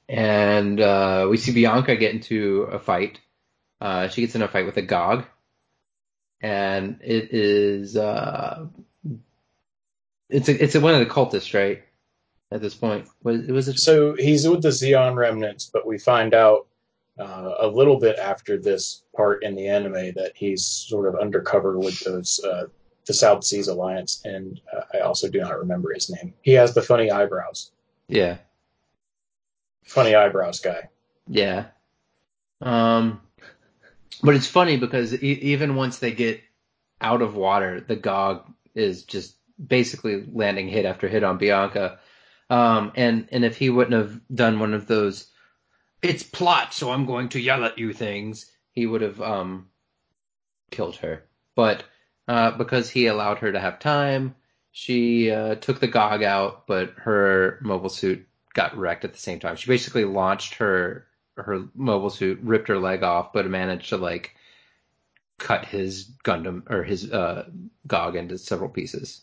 [SPEAKER 1] and uh, we see Bianca get into a fight. Uh, she gets in a fight with a Gog, and it is uh, it's a, it's a, one of the cultists, right? At this point, was was it?
[SPEAKER 2] So he's with the Zeon remnants, but we find out uh, a little bit after this part in the anime that he's sort of undercover with those uh, the South Seas Alliance, and uh, I also do not remember his name. He has the funny eyebrows,
[SPEAKER 1] Yeah,
[SPEAKER 2] funny eyebrows guy.
[SPEAKER 1] yeah. Um, but it's funny because e- even once they get out of water, the Gog is just basically landing hit after hit on Bianca. Um, and and if he wouldn't have done one of those, it's plot, so I'm going to yell at you things, he would have um killed her. But uh, because he allowed her to have time, she uh, took the Gog out, but her mobile suit got wrecked at the same time. She basically launched her her mobile suit, ripped her leg off, but managed to like cut his Gundam or his uh, Gog into several pieces.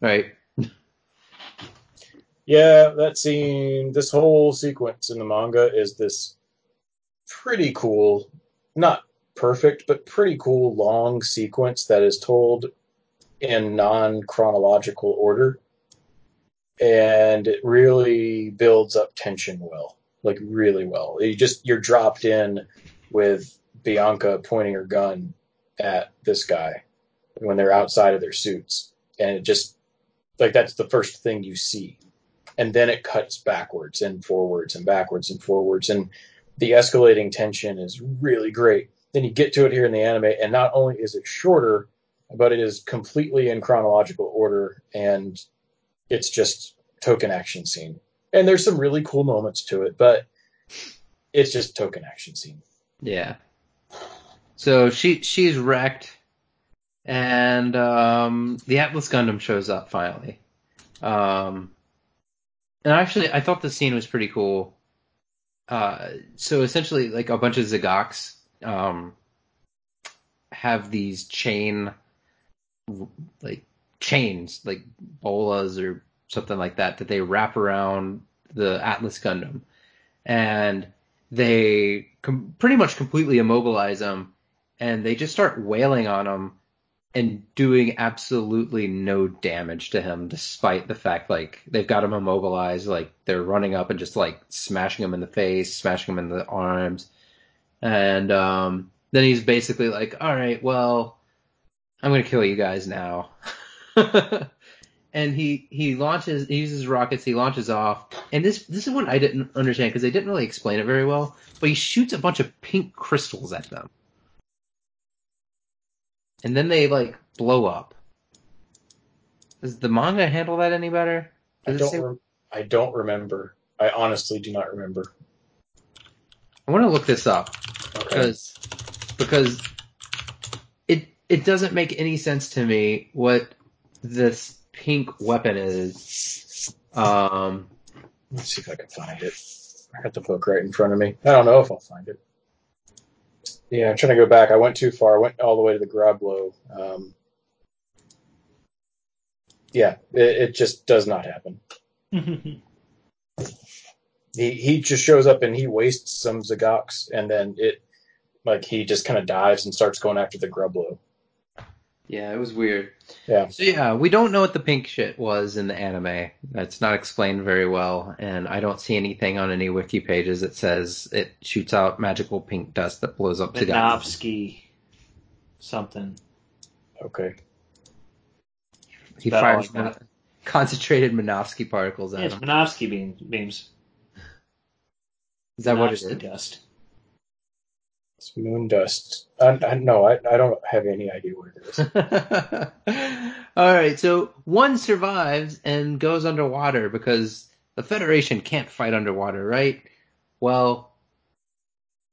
[SPEAKER 1] Right?
[SPEAKER 2] Yeah, that scene, this whole sequence in the manga is this pretty cool, not perfect, but pretty cool long sequence that is told in non chronological order. And it really builds up tension well, like really well. You just, you're dropped in with Bianca pointing her gun at this guy when they're outside of their suits. And it just, like, that's the first thing you see and then it cuts backwards and forwards and backwards and forwards and the escalating tension is really great then you get to it here in the anime and not only is it shorter but it is completely in chronological order and it's just token action scene and there's some really cool moments to it but it's just token action scene
[SPEAKER 1] Yeah. So she she's wrecked, and um, the Atlas Gundam shows up finally. Um, and actually, I thought the scene was pretty cool. Uh, so essentially, like a bunch of Z'Goks um, have these chain, like chains, like bolas or something like that, that they wrap around the Atlas Gundam, and they com- pretty much completely immobilize him, and they just start wailing on him and doing absolutely no damage to him, despite the fact like they've got him immobilized. Like they're running up and just like smashing him in the face, smashing him in the arms, and um, then he's basically like, "All right, well, I'm gonna kill you guys now." and he he launches, he uses rockets, he launches off, and this this is what I didn't understand because they didn't really explain it very well. But he shoots a bunch of pink crystals at them and then they like blow up. Does the manga handle that any better?
[SPEAKER 2] I
[SPEAKER 1] Does
[SPEAKER 2] don't.
[SPEAKER 1] say-
[SPEAKER 2] Rem- I don't remember. I honestly do not remember.
[SPEAKER 1] I want to look this up
[SPEAKER 2] Okay.
[SPEAKER 1] because because it it doesn't make any sense to me what this pink weapon is. Um,
[SPEAKER 2] Let's see if I can find it. I got the book right in front of me. I don't know if I'll find it. Yeah, I'm trying to go back. I went too far. I went all the way to the Grublo. Um, yeah, it, it just does not happen. He he just shows up and he wastes some Z'Goks, and then it like he just kind of dives and starts going after the Grublo.
[SPEAKER 1] Yeah, it was weird.
[SPEAKER 2] Yeah.
[SPEAKER 1] So yeah, we don't know what the pink shit was in the anime. That's not explained very well, and I don't see anything on any wiki pages that says it shoots out magical pink dust that blows up to
[SPEAKER 4] Minovsky something.
[SPEAKER 2] Okay.
[SPEAKER 1] He
[SPEAKER 4] About
[SPEAKER 1] fires mon- concentrated Minovsky particles at
[SPEAKER 4] Yeah, it's
[SPEAKER 1] him.
[SPEAKER 4] Minovsky beam, beams.
[SPEAKER 1] Is that what it
[SPEAKER 4] Minovsky? Dust.
[SPEAKER 2] It's moon dust. I, I, no, I, I don't have any idea what it is.
[SPEAKER 1] All right, so one survives and goes underwater because the Federation can't fight underwater, right? Well,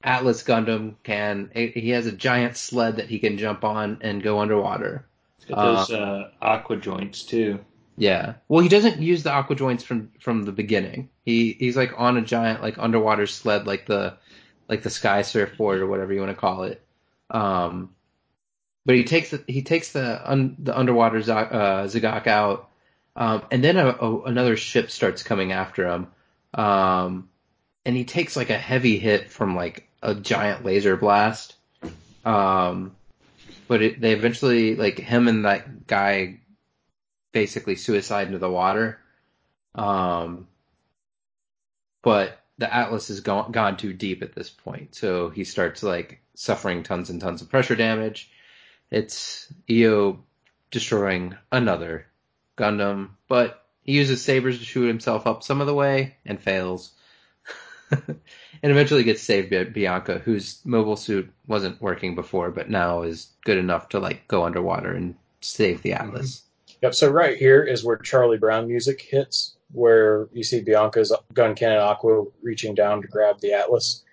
[SPEAKER 1] Atlas Gundam can. He has a giant sled that he can jump on and go underwater.
[SPEAKER 4] It's got those uh, aqua joints too.
[SPEAKER 1] Yeah. Well, he doesn't use the aqua joints from from the beginning. He he's like on a giant like underwater sled, like the like the sky surfboard or whatever you want to call it. Um, but he takes the he takes the un, the underwater uh, out, um, and then a, a, another ship starts coming after him, um, and he takes like a heavy hit from like a giant laser blast. Um, but it, they eventually like him and that guy basically suicide into the water. Um, but the Atlas has gone, gone too deep at this point, so he starts like suffering tons and tons of pressure damage. It's Io destroying another Gundam, but he uses sabers to shoot himself up some of the way and fails. and eventually gets saved by Bianca, whose mobile suit wasn't working before, but now is good enough to like go underwater and save the Atlas. Mm-hmm.
[SPEAKER 2] Yep. So right here is where Charlie Brown music hits, where you see Bianca's gun cannon Aqua reaching down to grab the Atlas,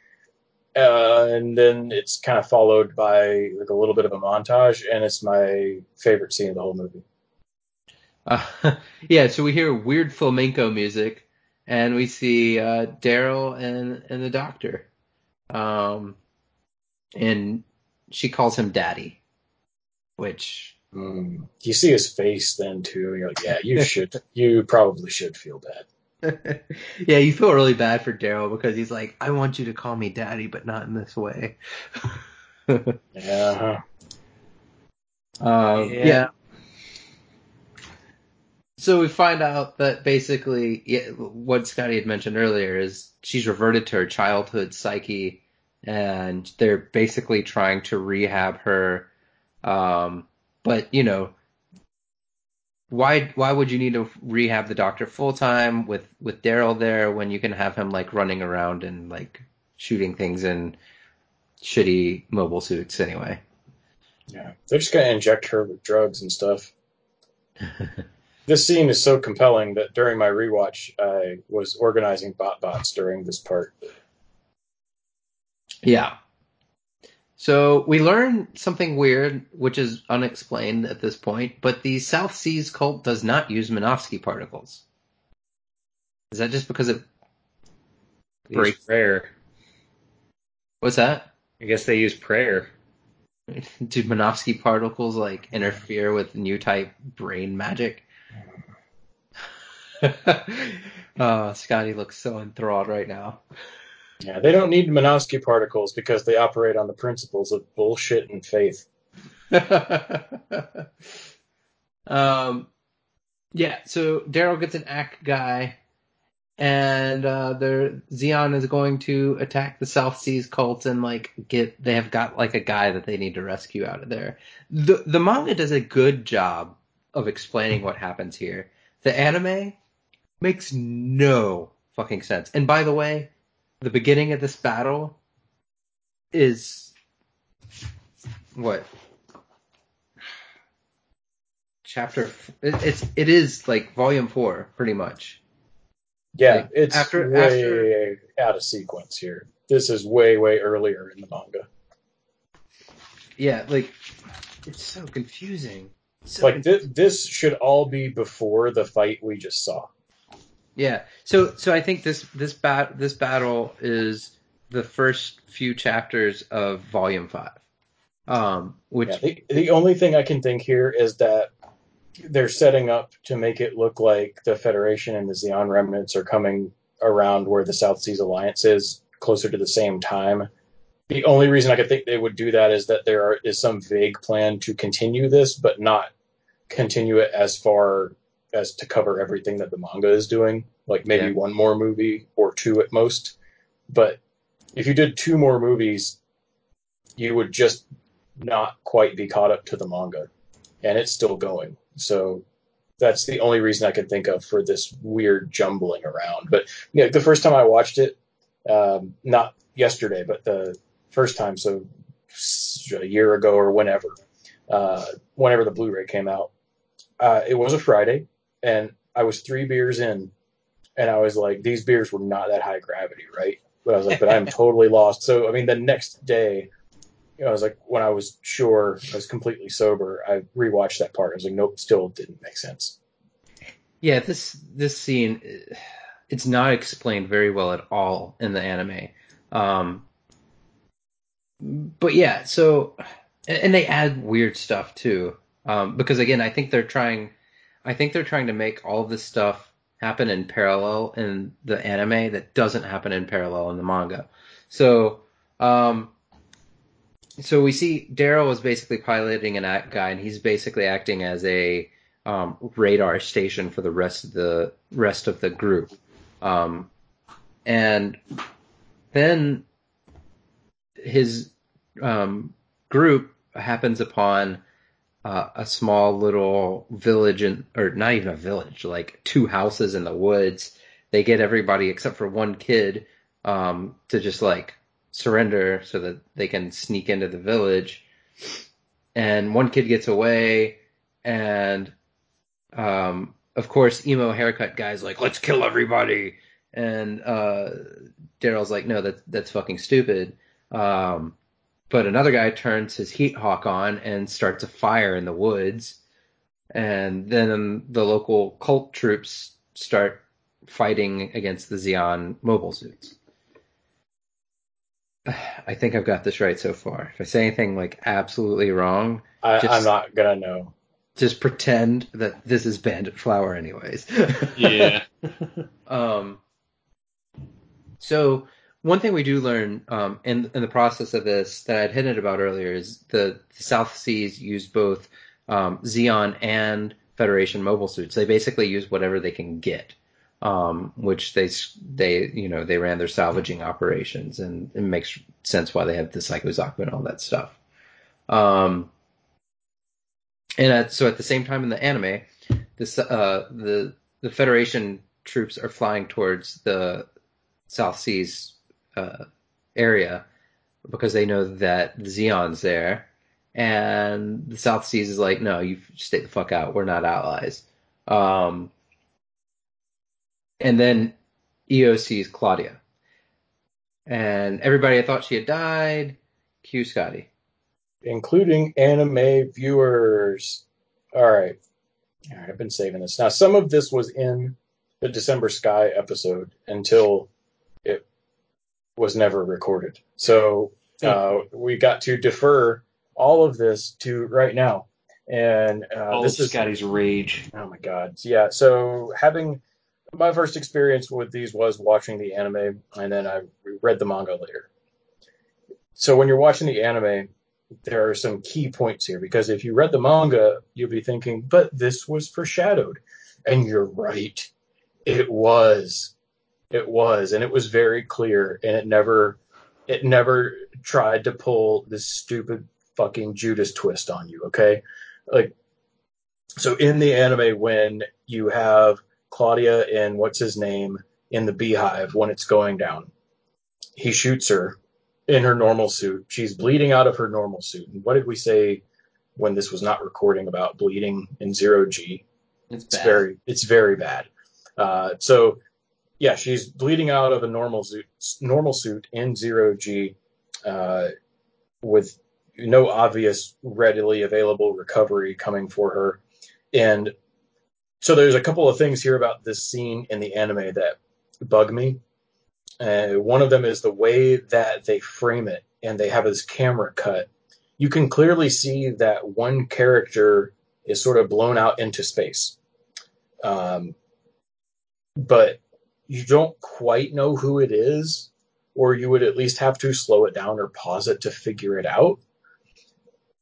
[SPEAKER 2] uh, and then it's kind of followed by like a little bit of a montage, and it's my favorite scene of the whole movie.
[SPEAKER 1] Uh, yeah, so we hear weird flamenco music, and we see uh, Daryl and and the doctor, um, and she calls him Daddy, which
[SPEAKER 2] Mm. You see his face then too. You're like, yeah, you should, you probably should feel bad.
[SPEAKER 1] yeah, you feel really bad for Daryl because he's like, I want you to call me Daddy, but not in this way.
[SPEAKER 2] Yeah.
[SPEAKER 1] Um,
[SPEAKER 4] Yeah.
[SPEAKER 1] yeah. So we find out that basically yeah, what Scotty had mentioned earlier is she's reverted to her childhood psyche, and they're basically trying to rehab her. Um, but you know, why why would you need to rehab the doctor full time with with Daryl there when you can have him like running around and like shooting things in shitty mobile suits anyway?
[SPEAKER 2] Yeah. They're just gonna inject her with drugs and stuff. This scene is so compelling that during my rewatch, I was organizing bot bots during this part.
[SPEAKER 1] Yeah. So we learn something weird, which is unexplained at this point, but the South Seas cult does not use Minovsky particles. Is that just because it
[SPEAKER 3] Use
[SPEAKER 1] Break-
[SPEAKER 3] prayer.
[SPEAKER 1] what's that?
[SPEAKER 3] I guess they use prayer.
[SPEAKER 1] Do Minovsky particles like interfere with new type brain magic? uh, Scotty looks so enthralled right now.
[SPEAKER 2] Yeah, they don't need Minovsky particles because they operate on the principles of bullshit and faith.
[SPEAKER 1] um, yeah, so Daryl gets an Acguy, and uh, Zeon is going to attack the South Seas cult and like get. They have got like a guy that they need to rescue out of there. The the manga does a good job of explaining what happens here. The anime makes no fucking sense. And by the way, the beginning of this battle is what chapter f- it's it is like volume 4 pretty much
[SPEAKER 2] Yeah,
[SPEAKER 1] Like,
[SPEAKER 2] it's
[SPEAKER 1] after-
[SPEAKER 2] way out of sequence here. This is way, way earlier in the manga.
[SPEAKER 1] yeah like it's so confusing so
[SPEAKER 2] Like this, this should all be before the fight we just saw.
[SPEAKER 1] Yeah. So so I think this this bat this battle is the first few chapters of volume five. Um which
[SPEAKER 2] Yeah, the, the only thing I can think here is that they're setting up to make it look like the Federation and the Zeon remnants are coming around where the South Seas Alliance is, closer to the same time. The only reason I could think they would do that is that there are, is some vague plan to continue this, but not continue it as far as to cover everything that the manga is doing. Like maybe
[SPEAKER 1] Yeah.
[SPEAKER 2] one more movie or two at most. But if you did two more movies, you would just not quite be caught up to the manga, and it's still going. So that's the only reason I could think of for this weird jumbling around. But yeah, the first time I watched it, um, not yesterday, but the first time, so a year ago or whenever, uh, whenever the Blu-ray came out, uh, it was a Friday, and I was three beers in, and I was like, these beers were not that high gravity, right? But I was like, but I'm totally lost. So I mean, the next day, you know, I was like, when I was sure I was completely sober, I rewatched that part. I was like, nope, still didn't make sense.
[SPEAKER 1] yeah, this this scene it's not explained very well at all in the anime. Um but yeah, so and and they add weird stuff too. Um because again, I think they're trying I think they're trying to make all of this stuff happen in parallel in the anime that doesn't happen in parallel in the manga. So, um, so we see Daryl is basically piloting an Acguy, and he's basically acting as a um, radar station for the rest of the rest of the group. Um, and then his um, group happens upon uh, a small little village in, or not even a village, like two houses in the woods. They get everybody except for one kid um, to just like surrender so that they can sneak into the village. And one kid gets away, and um, of course, emo haircut guy's like, "Let's kill everybody," and uh, Daryl's like, "No, that's that's fucking stupid." Um, but another guy turns his heat hawk on and starts a fire in the woods. And then the local cult troops start fighting against the Zeon mobile suits. I think I've got this right so far. If I say anything like absolutely wrong,
[SPEAKER 2] I,
[SPEAKER 1] Just-
[SPEAKER 2] I'm not gonna know.
[SPEAKER 1] just pretend that this is Bandit Flower anyways.
[SPEAKER 4] Yeah.
[SPEAKER 1] Um, so one thing we do learn um, in in the process of this that I'd hinted about earlier is the, the South Seas use both um, Zeon and Federation mobile suits. They basically use whatever they can get, um, which they they you know they ran their salvaging operations, and it makes sense why they have the Psycho Zaku and all that stuff. Um, and at, so at the same time in the anime, this uh, the the Federation troops are flying towards the South Seas uh, area because they know that the Zeon's there, and the South Seas is like, no, you stay the fuck out. We're not allies. Um, and then Io sees Claudia, and everybody thought she had died. Q Scotty.
[SPEAKER 2] including anime viewers. All right. All right, I've been saving this. Now, some of this was in the December Sky episode until it was never recorded. So uh, we got to defer all of this to right now. And uh,
[SPEAKER 4] All
[SPEAKER 2] this is
[SPEAKER 4] Scotty's rage.
[SPEAKER 2] Oh my god. Yeah, so having my first experience with these was watching the anime, and then I read the manga later. So when you're watching the anime, there are some key points here because if you read the manga, you'll be thinking, but this was foreshadowed. And you're right. It was. It was. And it was very clear. And it never, it never tried to pull this stupid fucking Judas twist on you. Okay. Like, so in the anime, when you have Claudia and what's his name in the beehive when it's going down, he shoots her in her normal suit. She's bleeding out of her normal suit. And what did we say when this was not recording about bleeding in zero G?
[SPEAKER 1] It's,
[SPEAKER 2] It's very, it's very bad. Uh, so yeah, she's bleeding out of a normal suit, normal suit in zero G, uh, with no obvious readily available recovery coming for her. And so there's a couple of things here about this scene in the anime that bug me. Uh, one of them is the way that they frame it and they have this camera cut. You can clearly see that one character is sort of blown out into space. Um, but you don't quite know who it is, or you would at least have to slow it down or pause it to figure it out.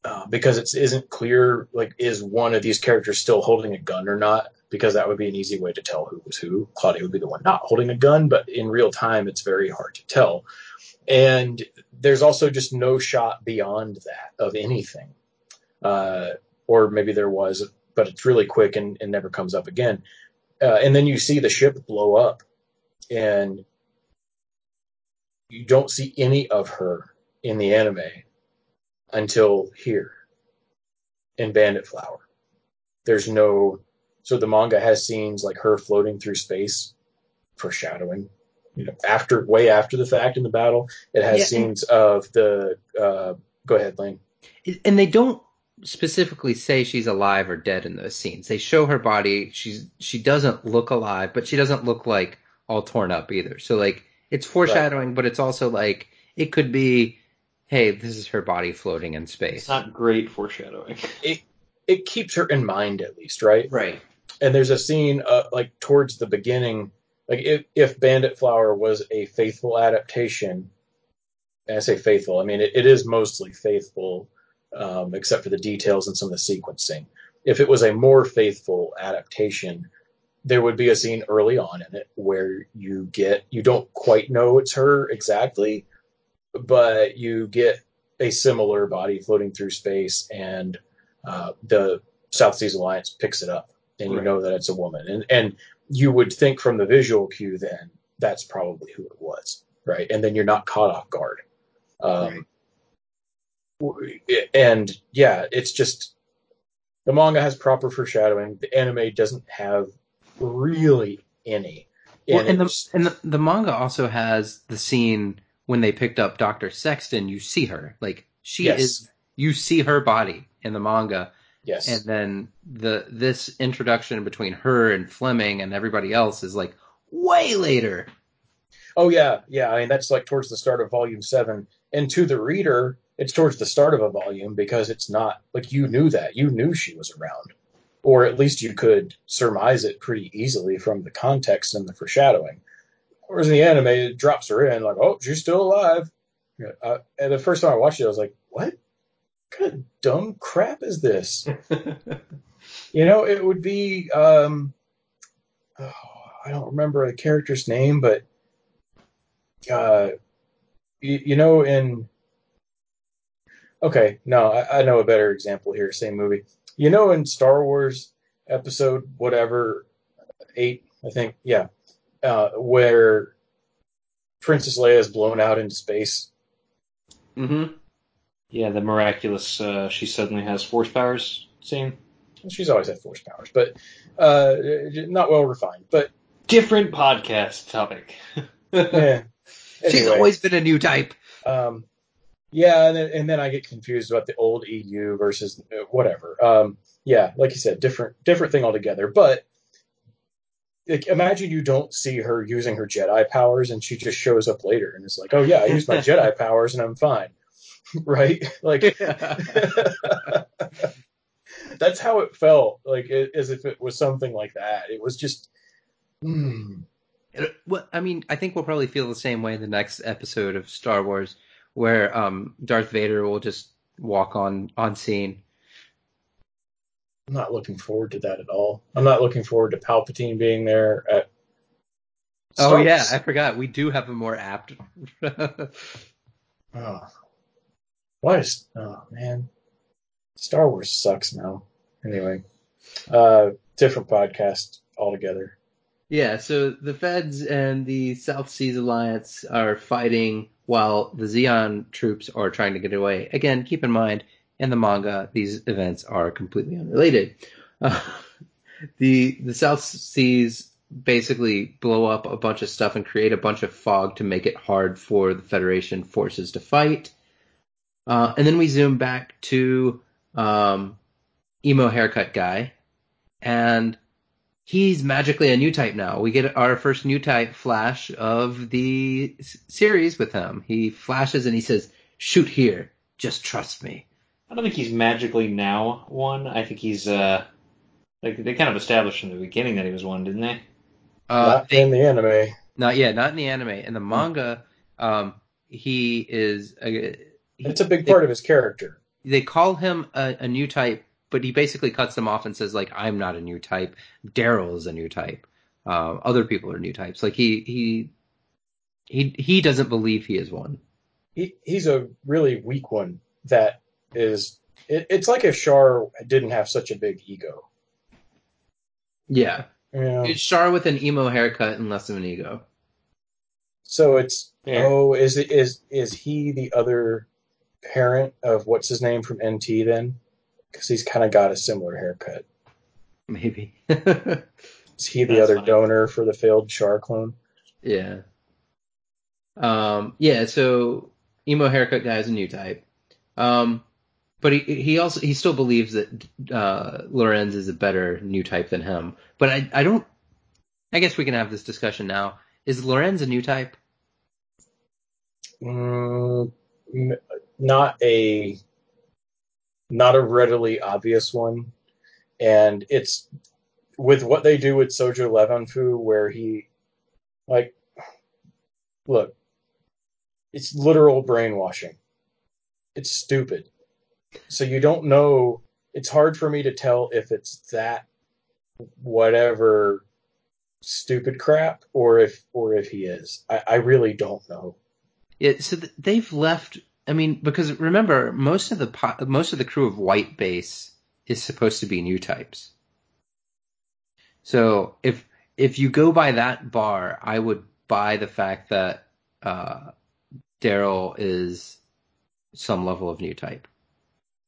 [SPEAKER 2] Uh, because it isn't clear, like, is one of these characters still holding a gun or not? Because that would be an easy way to tell who was who. Claudia would be the one not holding a gun, but in real time, it's very hard to tell. And there's also just no shot beyond that of anything. Uh, or maybe there was, but it's really quick and, and never comes up again. Uh, and then you see the ship blow up, and you don't see any of her in the anime until here in Bandit Flower. There's no, so the manga has scenes like her floating through space, foreshadowing. You know, after way after the fact in the battle, it has
[SPEAKER 1] Yeah.
[SPEAKER 2] scenes of the. Uh, go ahead, Lane.
[SPEAKER 1] and they don't specifically say she's alive or dead in those scenes. They show her body. She's she doesn't look alive, but she doesn't look like all torn up either. So like it's foreshadowing, but it's also like it could be, hey, this is her body floating in space.
[SPEAKER 4] It's not great foreshadowing.
[SPEAKER 2] It keeps her in mind at least, right?
[SPEAKER 1] Right.
[SPEAKER 2] and there's a scene uh, like towards the beginning like if, if bandit flower was a faithful adaptation and i say faithful i mean it, it is mostly faithful um, except for the details and some of the sequencing if it was a more faithful adaptation there would be a scene early on in it where you get you don't quite know it's her exactly but you get a similar body floating through space and uh, the south seas alliance picks it up and you
[SPEAKER 4] Right.
[SPEAKER 2] know that it's a woman. And and you would think from the visual cue then that's probably who it was, right? And then you're not caught off guard. Um, w- And yeah, it's just the manga has proper foreshadowing. The anime doesn't have really any.
[SPEAKER 1] Well,
[SPEAKER 2] And
[SPEAKER 1] and the and the, the manga also has the scene when they picked up Doctor Sexton. You see her like she
[SPEAKER 2] Yes.
[SPEAKER 1] is. You see her body in the manga,
[SPEAKER 2] yes,
[SPEAKER 1] and then the this introduction between her and Fleming and everybody else is like way later.
[SPEAKER 2] Oh yeah, yeah. I mean that's like towards the start of volume seven, and to the reader, it's towards the start of a volume because it's not like you knew that you knew she was around, or at least you could surmise it pretty easily from the context and the foreshadowing. Whereas in the anime, it drops her in like, oh, she's still alive. Uh, and the first time I watched it, I was like, what? What kind of dumb crap is this? You know, it would be um, oh, I don't remember the character's name, but uh, you, you know, in okay, no, I, I know a better example here. Same movie. You know, in Star Wars episode whatever eight, I think, yeah, uh, where Princess Leia is blown out into space.
[SPEAKER 1] Mm-hmm.
[SPEAKER 4] yeah, the miraculous. Uh, she suddenly has force powers. Scene.
[SPEAKER 2] She's always had force powers, but uh, not well refined. But
[SPEAKER 4] Different podcast topic.
[SPEAKER 2] yeah.
[SPEAKER 1] She's always been a new type.
[SPEAKER 2] Um, yeah, and then, and then I get confused about the old EU versus uh, whatever. Um, yeah, like you said, different different thing altogether. But like, imagine you don't see her using her Jedi powers, and she just shows up later and is like, "Oh yeah, I used my Jedi powers, and I'm fine." right? Like that's how it felt. Like it, as if it was something like that. It was just.
[SPEAKER 1] It- Well, I mean, I think we'll probably feel the same way in the next episode of Star Wars, where um, Darth Vader will just walk on on scene.
[SPEAKER 2] I'm not looking forward to that at all. I'm not looking forward to Palpatine being there at.
[SPEAKER 1] Oh yeah, I forgot. We do have a more apt.
[SPEAKER 2] Oh. Why is oh man, Star Wars sucks now. Anyway, uh, different podcast altogether.
[SPEAKER 1] yeah, so the Feds and the South Seas Alliance are fighting while the Zeon troops are trying to get away. Again, keep in mind in the manga these events are completely unrelated. Uh, the the South Seas basically blow up a bunch of stuff and create a bunch of fog to make it hard for the Federation forces to fight. Uh, and then we zoom back to um, emo haircut guy, and he's magically a new type now. We get our first new type flash of the s- series with him. He flashes and he says, "Shoot here, just trust me."
[SPEAKER 4] I don't think he's magically now one. I think he's uh like they kind of established in the beginning that he was one, didn't they?
[SPEAKER 1] Uh,
[SPEAKER 2] not
[SPEAKER 1] they-
[SPEAKER 2] in the anime.
[SPEAKER 1] not yet, not in the anime. In the manga, um, he is. A, he-
[SPEAKER 2] It's a big part of his character.
[SPEAKER 1] they call him a, a new type, but he basically cuts them off and says like, "I'm not a new type. Daryl is a new type. Um, other people are new types." Like he he he he doesn't believe he is one.
[SPEAKER 2] He he's a really weak one. That is. It, it's like if Char didn't have such a big ego.
[SPEAKER 1] Yeah,
[SPEAKER 2] You know?
[SPEAKER 1] it's Char with an emo haircut and less of an ego.
[SPEAKER 2] So it's
[SPEAKER 4] Yeah.
[SPEAKER 2] oh, is it is is he the other parent of what's his name from NT then? Because he's kind of got a similar haircut.
[SPEAKER 1] Maybe.
[SPEAKER 2] Is he the
[SPEAKER 4] That's
[SPEAKER 2] other
[SPEAKER 4] funny.
[SPEAKER 2] donor for the failed Char clone?
[SPEAKER 1] yeah. Um. Yeah. So emo haircut guy is a new type. Um. But he he also he still believes that uh, Lorenz is a better new type than him. But I I don't. I guess we can have this discussion now. Is Lorenz a new type?
[SPEAKER 2] Mm, not a not a readily obvious one, and it's with what they do with Sojo Levan Fu, where he like look, it's literal brainwashing. It's stupid. So you don't know. It's hard for me to tell if it's that whatever stupid crap or if or if he is. I, I really don't know.
[SPEAKER 1] Yeah. So th- they've left. I mean, because remember, most of the po- most of the crew of White Base is supposed to be new types. So if if you go by that bar, I would buy the fact that uh, Daryl is some level of new type.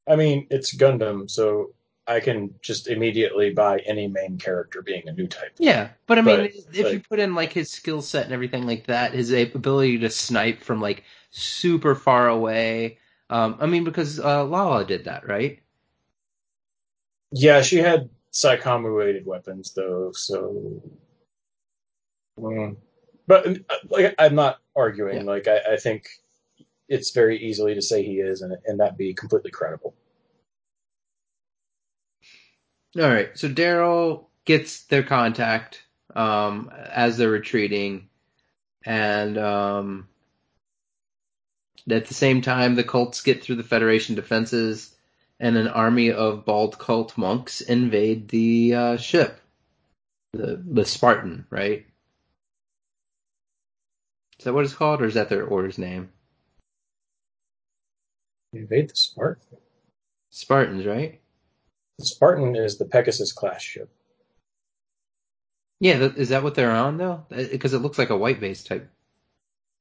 [SPEAKER 2] I mean, it's Gundam, so I can just immediately buy any main character being a new type.
[SPEAKER 1] Yeah, but I mean,
[SPEAKER 2] But,
[SPEAKER 1] if you put in like his skill set and everything like that, his ability to snipe from like super far away. Um, I mean, because uh, Lala did that, right?
[SPEAKER 2] Yeah, she had Psycommu weighted weapons though, so. Mm. But uh, like, I'm not arguing.
[SPEAKER 1] Yeah.
[SPEAKER 2] Like, I, I think it's very easily to say he is, and and that be completely credible.
[SPEAKER 1] All right, so Daryl gets their contact um, as they're retreating, and um, at the same time, the cults get through the Federation defenses, and an army of bald cult monks invade the uh, ship, the the Spartan, right? Is that what it's called, or is that their order's name?
[SPEAKER 2] Invade the Spartan.
[SPEAKER 1] Spartans, right?
[SPEAKER 2] The Spartan is the Pegasus class ship.
[SPEAKER 1] Yeah, th- is that what they're on though? Because it looks like a white base type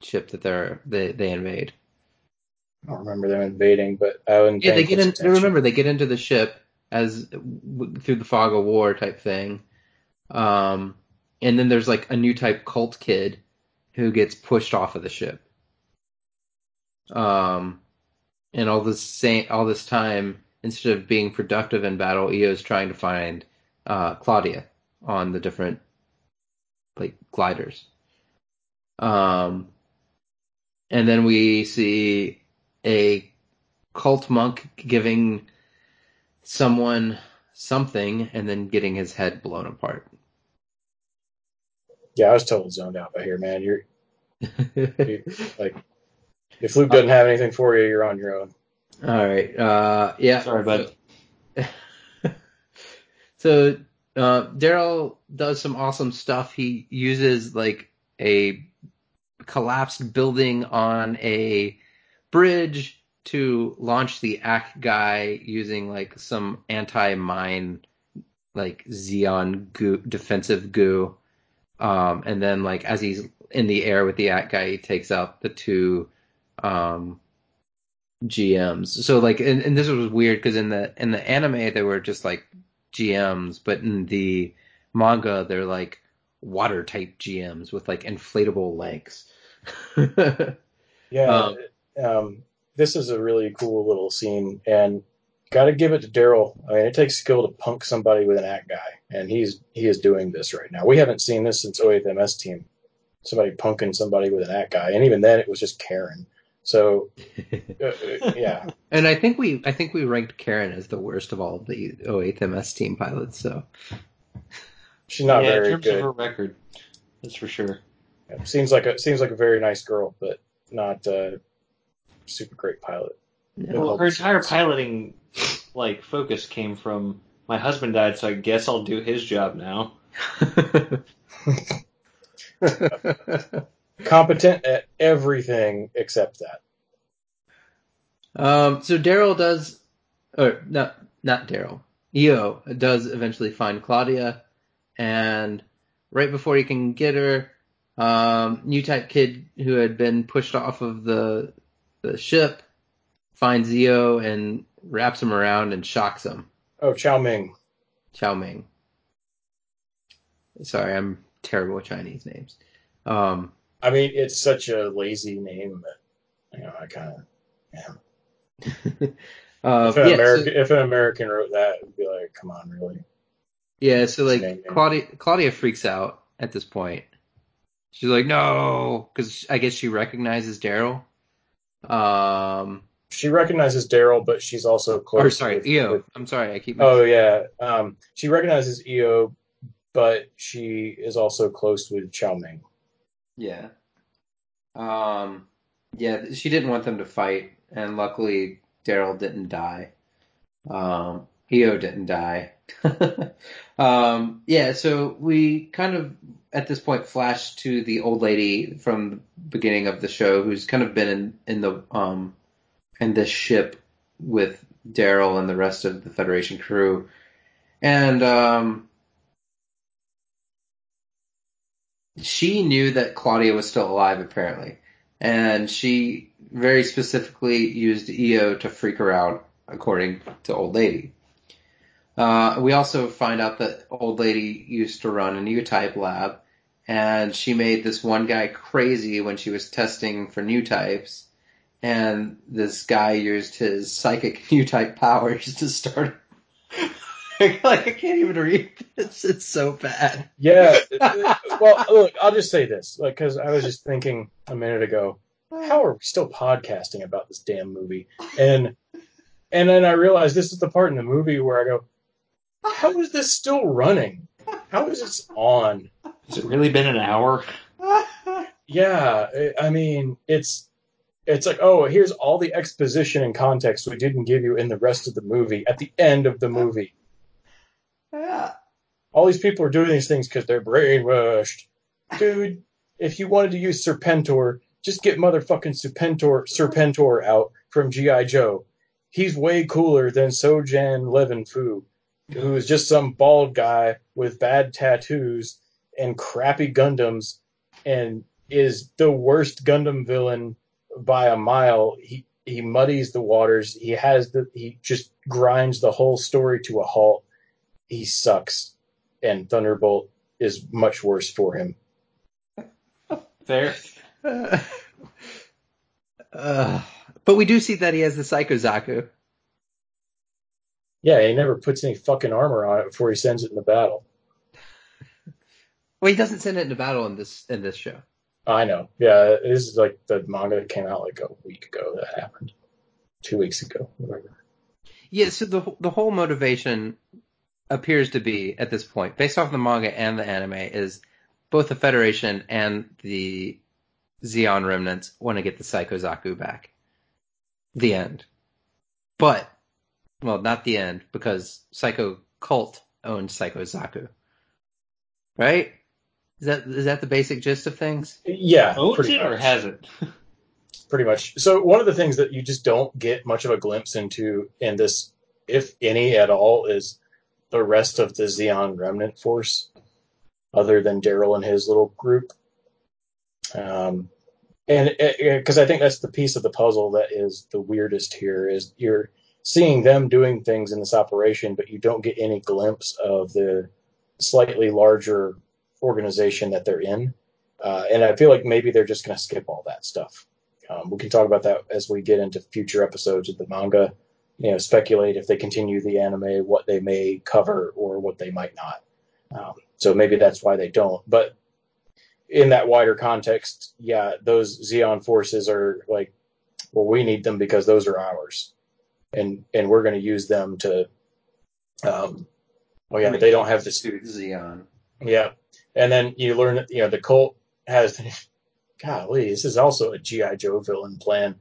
[SPEAKER 1] ship that they're they they invade.
[SPEAKER 2] I don't remember them invading, but I wouldn't.
[SPEAKER 1] Yeah, they get in.
[SPEAKER 2] attention.
[SPEAKER 1] Remember, they get into the ship as w- through the fog of war type thing. Um, and then there's like a new type cult kid who gets pushed off of the ship. Um, and all this same all this time, instead of being productive in battle, Io is trying to find uh, Claudia on the different like gliders. Um, and then we see a cult monk giving someone something and then getting his head blown apart.
[SPEAKER 2] Yeah, I was totally zoned out by here, man. You're like, if Luke doesn't have anything for you, you're on your own.
[SPEAKER 1] All right. Uh, yeah.
[SPEAKER 4] Sorry, bud.
[SPEAKER 1] So uh, Daryl does some awesome stuff. He uses like a collapsed building on a bridge to launch the Acguy using like some anti-mine like Zeon goo, defensive goo. Um, and then like as he's in the air with the Acguy, he takes out the two um, GMs. So like, and, and this was weird because in the in the anime they were just like GMs, but in the manga they're like water type GMs with like inflatable legs.
[SPEAKER 2] Yeah,
[SPEAKER 1] Um,
[SPEAKER 2] um, this is a really cool little scene, and got to give it to Daryl. I mean, it takes skill to punk somebody with an Acguy, and he's he is doing this right now. We haven't seen this since 08th MS team. Somebody punking somebody with an Acguy, and even then it was just Karen. So, uh, uh, yeah,
[SPEAKER 1] and I think we I think we ranked Karen as the worst of all of the 08th MS team pilots. So
[SPEAKER 2] she's not
[SPEAKER 4] yeah, in
[SPEAKER 2] very
[SPEAKER 4] terms
[SPEAKER 2] good.
[SPEAKER 4] of her record, that's for sure.
[SPEAKER 2] Yeah, seems like a seems like a very nice girl, but not uh, super great pilot.
[SPEAKER 1] yeah.
[SPEAKER 4] Well, her entire piloting like focus came from my husband died, so I guess I'll do his job now.
[SPEAKER 2] Competent at everything except that.
[SPEAKER 1] um, so Daryl does, or not not Daryl. Io does eventually find Claudia, and right before he can get her, um, new type kid who had been pushed off of the the ship finds Io and wraps him around and shocks him.
[SPEAKER 2] Oh, Chow Ming.
[SPEAKER 1] Chow Ming. Sorry, I'm terrible with Chinese names. Um,
[SPEAKER 2] I mean, it's such a lazy name that you know I kind of. Yeah.
[SPEAKER 1] uh,
[SPEAKER 2] If an
[SPEAKER 1] yeah,
[SPEAKER 2] American,
[SPEAKER 1] so,
[SPEAKER 2] if an American wrote that, it would be like, come on, really?
[SPEAKER 1] yeah, so like
[SPEAKER 2] Name.
[SPEAKER 1] Claudia, Claudia freaks out at this point. She's like, no, because I guess she recognizes Daryl. Um,
[SPEAKER 2] She recognizes Daryl, but she's also close.
[SPEAKER 1] or sorry,
[SPEAKER 2] with-
[SPEAKER 1] Io.
[SPEAKER 2] with-
[SPEAKER 1] I'm sorry, I keep.
[SPEAKER 2] oh yeah, um, she recognizes Io, but she is also close with Chow Ming.
[SPEAKER 1] Yeah. Um, yeah, she didn't want them to fight, and luckily Daryl didn't die. Um, Io didn't die. um, yeah, so we kind of at this point flash to the old lady from the beginning of the show who's kind of been in, in the um in this ship with Daryl and the rest of the Federation crew. And um she knew that Claudia was still alive apparently. And she very specifically used Io to freak her out, according to Old Lady. Uh, we also find out that Old Lady used to run a new type lab, and she made this one guy crazy when she was testing for new types, and this guy used his psychic new type powers to start. like I can't even read this; it's so bad.
[SPEAKER 2] Yeah. well, look, I'll just say this, like, because I was just thinking a minute ago, how are we still podcasting about this damn movie? And and then I realized this is the part in the movie where I go, how is this still running? How is this on?
[SPEAKER 4] Has it really been an hour?
[SPEAKER 2] Yeah, I- I mean, it's it's like, oh, here's all the exposition and context we didn't give you in the rest of the movie at the end of the movie. All these people are doing these things because they're brainwashed. Dude, if you wanted to use Serpentor, just get motherfucking Serpentor, Serpentor out from G.I. Joe. He's way cooler than Sojan Levan Fu, who is just some bald guy with bad tattoos and crappy Gundams and is the worst Gundam villain by a mile. He he muddies the waters. He has the he just grinds the whole story to a halt. He sucks, and Thunderbolt is much worse for him.
[SPEAKER 4] Fair.
[SPEAKER 1] Uh, but we do see that he has the Psycho Zaku.
[SPEAKER 2] Yeah, he never puts any fucking armor on it before he sends it in the battle.
[SPEAKER 1] Well, he doesn't send it into battle in this in this show.
[SPEAKER 2] I know. Yeah, this is like the manga that came out like a week ago. That happened two weeks ago, whatever.
[SPEAKER 1] Yeah, so the the whole motivation appears to be at this point, based off the manga and the anime, is both the Federation and the Zeon remnants want to get the Psycho Zaku back. The end. But, well, not the end, because Psycho Cult owns Psycho Zaku. Right? Is that is that the basic gist of things?
[SPEAKER 2] Yeah,
[SPEAKER 4] Owns
[SPEAKER 2] pretty
[SPEAKER 4] it or has it?
[SPEAKER 2] pretty much. So one of the things that you just don't get much of a glimpse into in this, if any at all, is the rest of the Zeon remnant force, other than Daryl and his little group. Um, and because I think that's the piece of the puzzle that is the weirdest here is you're seeing them doing things in this operation, but you don't get any glimpse of the slightly larger organization that they're in. Uh, and I feel like maybe they're just going to skip all that stuff. Um, we can talk about that as we get into future episodes of the manga. You know, speculate if they continue the anime, what they may cover or what they might not. Um, so maybe that's why they don't. But in that wider context, yeah, those Zeon forces are like, well, we need them because those are ours, and and we're going to use them to. Um, oh yeah, they don't have the
[SPEAKER 1] Zeon.
[SPEAKER 2] yeah, and then you learn that you know the cult has. Golly, this is also a GI Joe villain plan.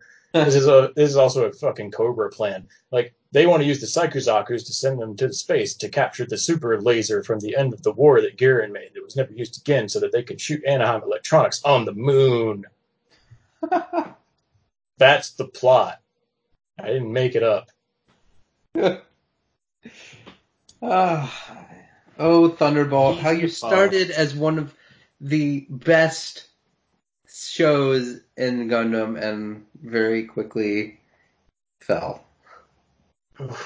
[SPEAKER 2] This is a this is also a fucking Cobra plan. Like they want to use the Psychozakus to send them to space to capture the super laser from the end of the war that Gihren made that was never used again, so that they could shoot Anaheim Electronics on the moon. That's the plot. I didn't make it up.
[SPEAKER 1] Ah, oh, Thunderbolt, how you started as one of the best shows in Gundam and very quickly fell.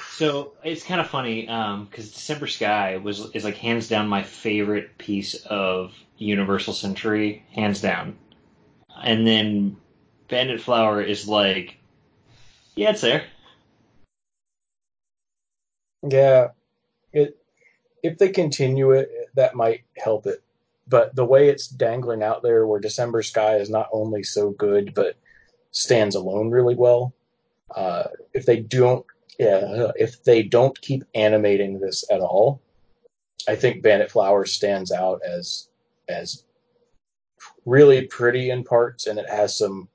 [SPEAKER 4] So it's kind of funny um, because December Sky was is like hands down my favorite piece of Universal Century, hands down. And then Bandit Flower is like, yeah, it's there.
[SPEAKER 2] Yeah, it if they continue it, that might help it. But the way it's dangling out there, where December Sky is not only so good but stands alone really well. Uh, if they don't, yeah, if they don't keep animating this at all, I think Bandit Flower stands out as as really pretty in parts, and it has some.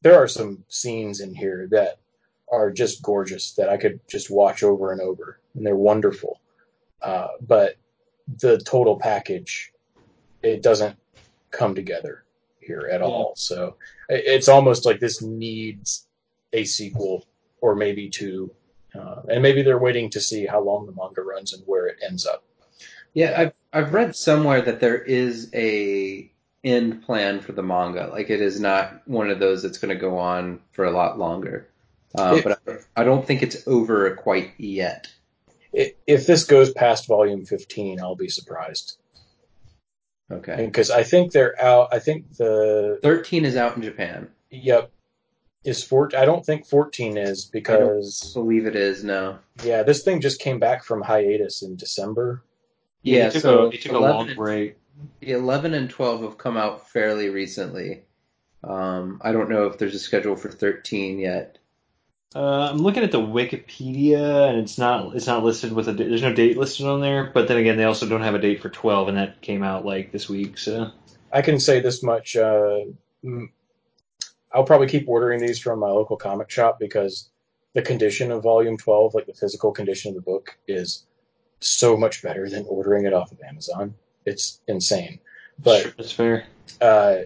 [SPEAKER 2] There are some scenes in here that are just gorgeous that I could just watch over and over, and they're wonderful. Uh, but the total package, it doesn't come together here at
[SPEAKER 4] Yeah.
[SPEAKER 2] all. So it's almost like this needs a sequel or maybe two, uh, and maybe they're waiting to see how long the manga runs and where it ends up.
[SPEAKER 1] Yeah, I've I've read somewhere that there is a end plan for the manga. Like it is not one of those that's going to go on for a lot longer. Uh,
[SPEAKER 2] It-
[SPEAKER 1] but I, I don't think it's over quite yet.
[SPEAKER 2] If this goes past volume 15, I'll be surprised
[SPEAKER 1] Okay.
[SPEAKER 2] because I think they're out. I think the
[SPEAKER 1] Thirteen is out in Japan.
[SPEAKER 2] yep is four. I don't think 14 is because
[SPEAKER 1] believe it is now.
[SPEAKER 2] yeah, this thing just came back from hiatus in December.
[SPEAKER 1] Yeah,
[SPEAKER 4] it took
[SPEAKER 1] so
[SPEAKER 4] a, it took a
[SPEAKER 1] 11
[SPEAKER 4] long break.
[SPEAKER 1] The 11 and 12 have come out fairly recently. Um, I don't know if there's a schedule for 13 yet.
[SPEAKER 4] Uh, I'm looking at the Wikipedia, and it's not it's not listed with a there's no date listed on there. But then again, they also don't have a date for 12, and that came out like this week. So
[SPEAKER 2] I can say this much. Uh, I'll probably keep ordering these from my local comic shop because the condition of Volume 12, like the physical condition of the book, is so much better than ordering it off of Amazon. It's insane. But
[SPEAKER 4] that's fair.
[SPEAKER 2] uh,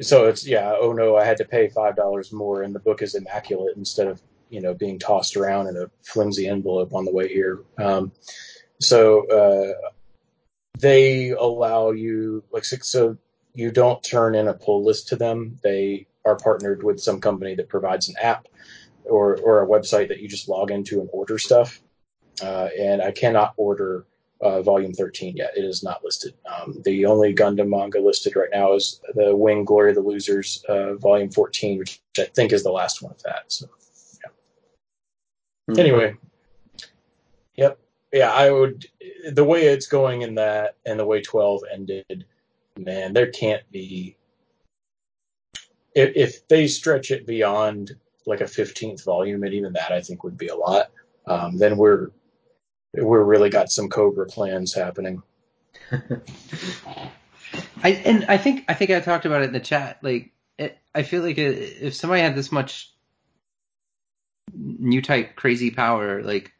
[SPEAKER 2] so it's yeah. Oh no, I had to pay five dollars more, and the book is immaculate instead of you know being tossed around in a flimsy envelope on the way here. Um, so uh, they allow you like so- you don't turn in a pull list to them. They are partnered with some company that provides an app or or a website that you just log into and order stuff. Uh, and I cannot order uh, volume 13 yet. It is not listed. Um, the only Gundam manga listed right now is the Wing Glory of the Losers, uh, volume 14, which I think is the last one of that. So
[SPEAKER 1] Hmm.
[SPEAKER 2] anyway, yep, yeah, I would. The way it's going in that, and the way 12 ended, man, there can't be. If, if they stretch it beyond like a 15th volume, and even that I think would be a lot, um, then we're we're really got some Cobra plans happening.
[SPEAKER 1] I and I think I think I talked about it in the chat. Like, it, I feel like it, if somebody had this much new type crazy power, like,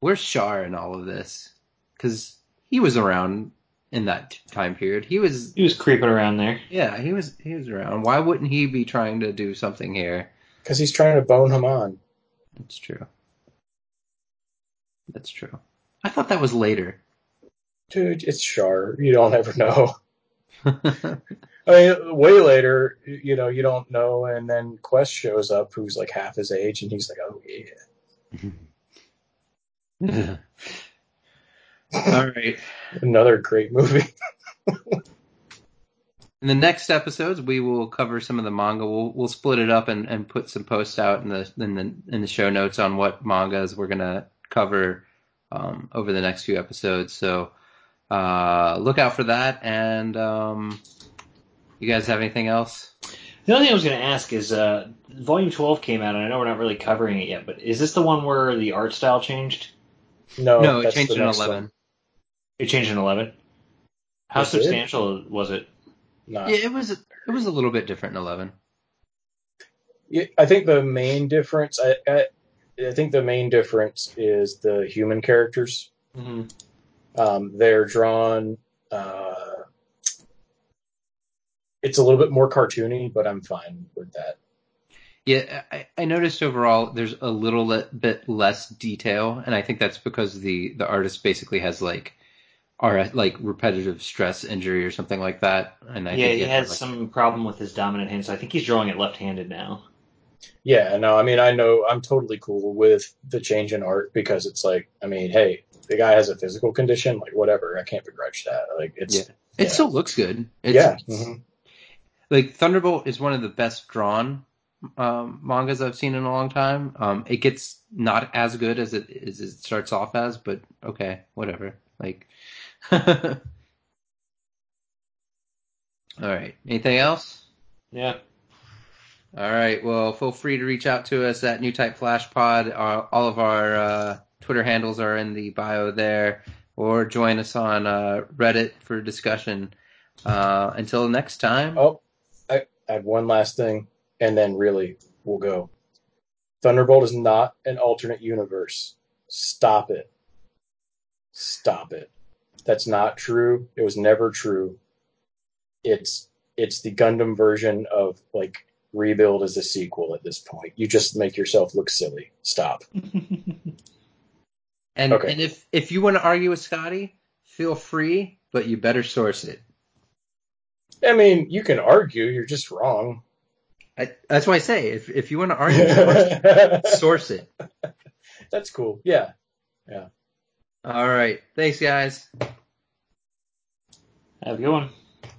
[SPEAKER 1] where's Char in all of this? Because he was around in that time period. He was,
[SPEAKER 4] He was creeping around there.
[SPEAKER 1] yeah, he was he was around. Why wouldn't he be trying to do something here?
[SPEAKER 2] Because he's trying to bone him on.
[SPEAKER 1] That's true. That's true. I thought that was later.
[SPEAKER 2] Dude, it's Char. You don't ever know. I mean, way later, you know, you don't know, and then Quess shows up, who's like half his age, and he's like, "Oh yeah,
[SPEAKER 1] All right.
[SPEAKER 2] another great movie."
[SPEAKER 1] In the next episodes, we will cover some of the manga. We'll we'll split it up and, and put some posts out in the in the in the show notes on what mangas we're gonna cover um, over the next few episodes. So uh, look out for that. And um, you guys have anything else?
[SPEAKER 4] The only thing I was going to ask is, uh, Volume 12 came out, and I know we're not really covering it yet, but is this the one where the art style changed?
[SPEAKER 2] No,
[SPEAKER 1] no, it changed in eleven.
[SPEAKER 2] one.
[SPEAKER 4] It changed in 11. How
[SPEAKER 2] It did?
[SPEAKER 4] substantial was it?
[SPEAKER 2] Not.
[SPEAKER 1] Yeah, it was it was a little bit different in eleven.
[SPEAKER 2] Yeah, I think the main difference, I, I, I think the main difference is the human characters.
[SPEAKER 4] Mm-hmm.
[SPEAKER 2] Um, they're drawn. Uh, it's a little bit more cartoony, but I'm fine with that.
[SPEAKER 1] Yeah, I, I noticed overall there's a little le- bit less detail, and I think that's because the the artist basically has like are like repetitive stress injury or something like that. And I
[SPEAKER 4] yeah,
[SPEAKER 1] think
[SPEAKER 4] he
[SPEAKER 1] had,
[SPEAKER 4] has
[SPEAKER 1] like-
[SPEAKER 4] some problem with his dominant hand, so I think he's drawing it left-handed now.
[SPEAKER 2] Yeah, no, I mean, I know I'm totally cool with the change in art because it's like, I mean, hey, the guy has a physical condition, like whatever, I can't begrudge that. Like it's
[SPEAKER 1] Yeah. It
[SPEAKER 2] yeah.
[SPEAKER 1] still looks good. It's,
[SPEAKER 2] yeah, mhm.
[SPEAKER 1] like Thunderbolt is one of the best drawn um, mangas I've seen in a long time. Um, it gets not as good as it as it starts off as, but okay, whatever. Like, all right. Anything else?
[SPEAKER 4] Yeah.
[SPEAKER 1] All right. Well, feel free to reach out to us at New Type Flash Pod. Our, all of our uh, Twitter handles are in the bio there, or join us on uh, Reddit for discussion. Uh, until next time.
[SPEAKER 2] Oh, I, I had one last thing, and then really we'll go. Thunderbolt is not an alternate universe. Stop it. Stop it. That's not true. It was never true. It's it's the Gundam version of like Rebuild as a sequel at this point. You just make yourself look silly. Stop.
[SPEAKER 1] And
[SPEAKER 2] Okay.
[SPEAKER 1] and if if you want to argue with Scotty, feel free, but you better source it.
[SPEAKER 2] I mean, you can argue. You're just wrong.
[SPEAKER 1] I, that's why I say if if you want to argue, source, source it.
[SPEAKER 2] That's cool. Yeah. Yeah.
[SPEAKER 1] All right. Thanks, guys.
[SPEAKER 4] Have a good one.